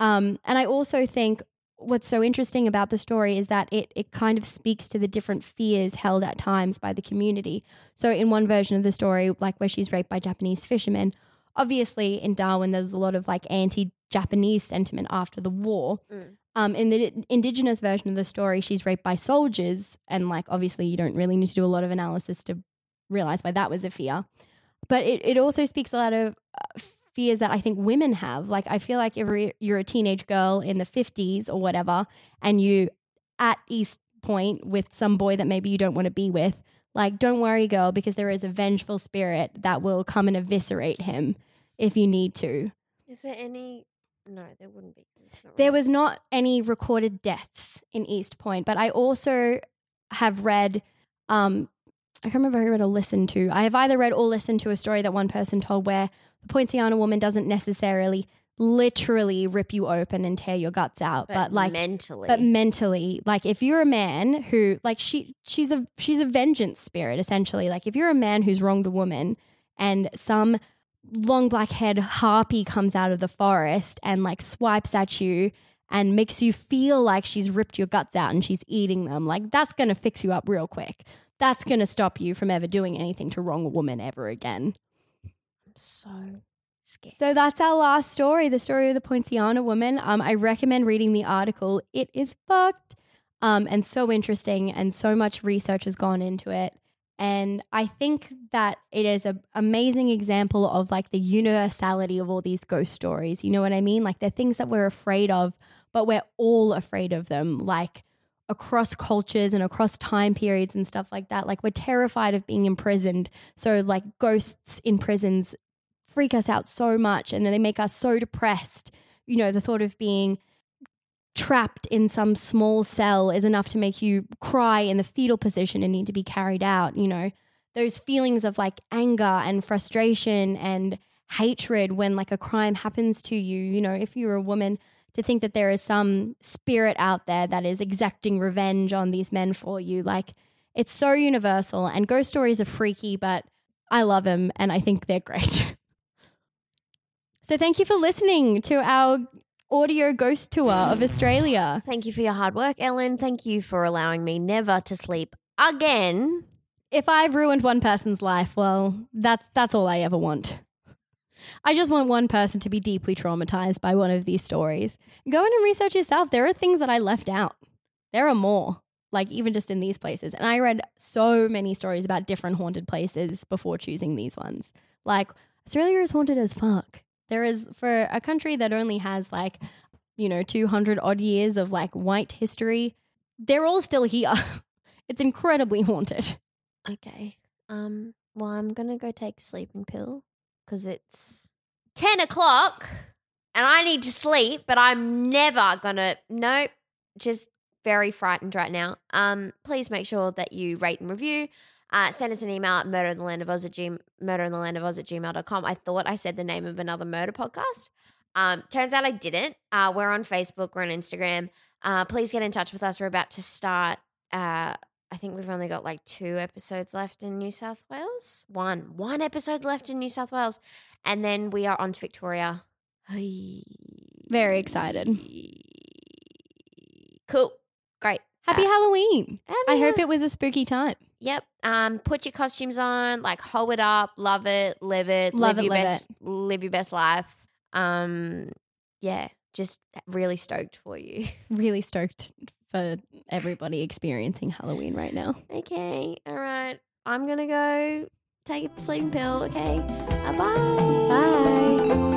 Um, and I also think what's so interesting about the story is that it, it kind of speaks to the different fears held at times by the community. So, in one version of the story, like where she's raped by Japanese fishermen, obviously in Darwin, there's a lot of like anti Japanese sentiment after the war. Mm. Um, in the indigenous version of the story, she's raped by soldiers, and like obviously, you don't really need to do a lot of analysis to realize why that was a fear. But it, it also speaks a lot of uh, fears that I think women have. Like, I feel like if you're a teenage girl in the 50s or whatever, and you at East Point with some boy that maybe you don't want to be with, like, don't worry, girl, because there is a vengeful spirit that will come and eviscerate him if you need to. Is there any? No, there wouldn't be. There was not any recorded deaths in East Point, but I also have read. Um, I can't remember I read or listened to. I have either read or listened to a story that one person told where the Poinciana woman doesn't necessarily literally rip you open and tear your guts out, but, like mentally. but mentally like if you're a man who like she she's a she's a vengeance spirit essentially like if you're a man who's wronged a woman and some long black head harpy comes out of the forest and like swipes at you and makes you feel like she's ripped your guts out and she's eating them like that's going to fix you up real quick that's going to stop you from ever doing anything to wrong a woman ever again I'm so scared. so that's our last story, the story of the Poinciana woman. Um, I recommend reading the article. It is fucked. um, and so interesting, and so much research has gone into it. And I think that it is an amazing example of like the universality of all these ghost stories. You know what I mean? Like they're things that we're afraid of, but we're all afraid of them. Like across cultures and across time periods and stuff like that. Like we're terrified of being imprisoned. So like ghosts in prisons freak us out so much and then they make us so depressed. You know, the thought of being trapped in some small cell is enough to make you cry in the fetal position and need to be carried out, you know. Those feelings of like anger and frustration and hatred when like a crime happens to you, you know, if you're a woman to think that there is some spirit out there that is exacting revenge on these men for you. Like it's so universal and ghost stories are freaky, but I love them and I think they're great. so thank you for listening to our audio ghost tour of Australia. Thank you for your hard work, Ellen. Thank you for allowing me never to sleep again. If I've ruined one person's life, well, that's that's all I ever want. I just want one person to be deeply traumatized by one of these stories. Go in and research yourself. There are things that I left out. There are more, like even just in these places. And I read so many stories about different haunted places before choosing these ones. Like Australia is haunted as fuck. There is for a country that only has like, you know, 200 odd years of like white history, they're all still here. it's incredibly haunted. Okay. Um. Well, I'm gonna go take a sleeping pill because it's ten o'clock and I need to sleep. But I'm never gonna. Nope. Just very frightened right now. Um. Please make sure that you rate and review. Uh, send us an email at murder in the land of Oz at g- murder in the land of Oz at gmail.com. I thought I said the name of another murder podcast. Um, turns out I didn't. Uh, we're on Facebook, we're on Instagram. Uh, please get in touch with us. We're about to start. Uh, I think we've only got like two episodes left in New South Wales. One, one episode left in New South Wales, and then we are on to Victoria. Very excited. Cool, great. Happy Uh, Halloween. happy I hope it was a spooky time. Yep. Um, put your costumes on, like hold it up, love it, live it, Love live it, your live best, live your best life. Um, yeah, just really stoked for you. Really stoked for everybody experiencing Halloween right now. okay, all right. I'm gonna go take a sleeping pill. Okay, uh, bye. Bye.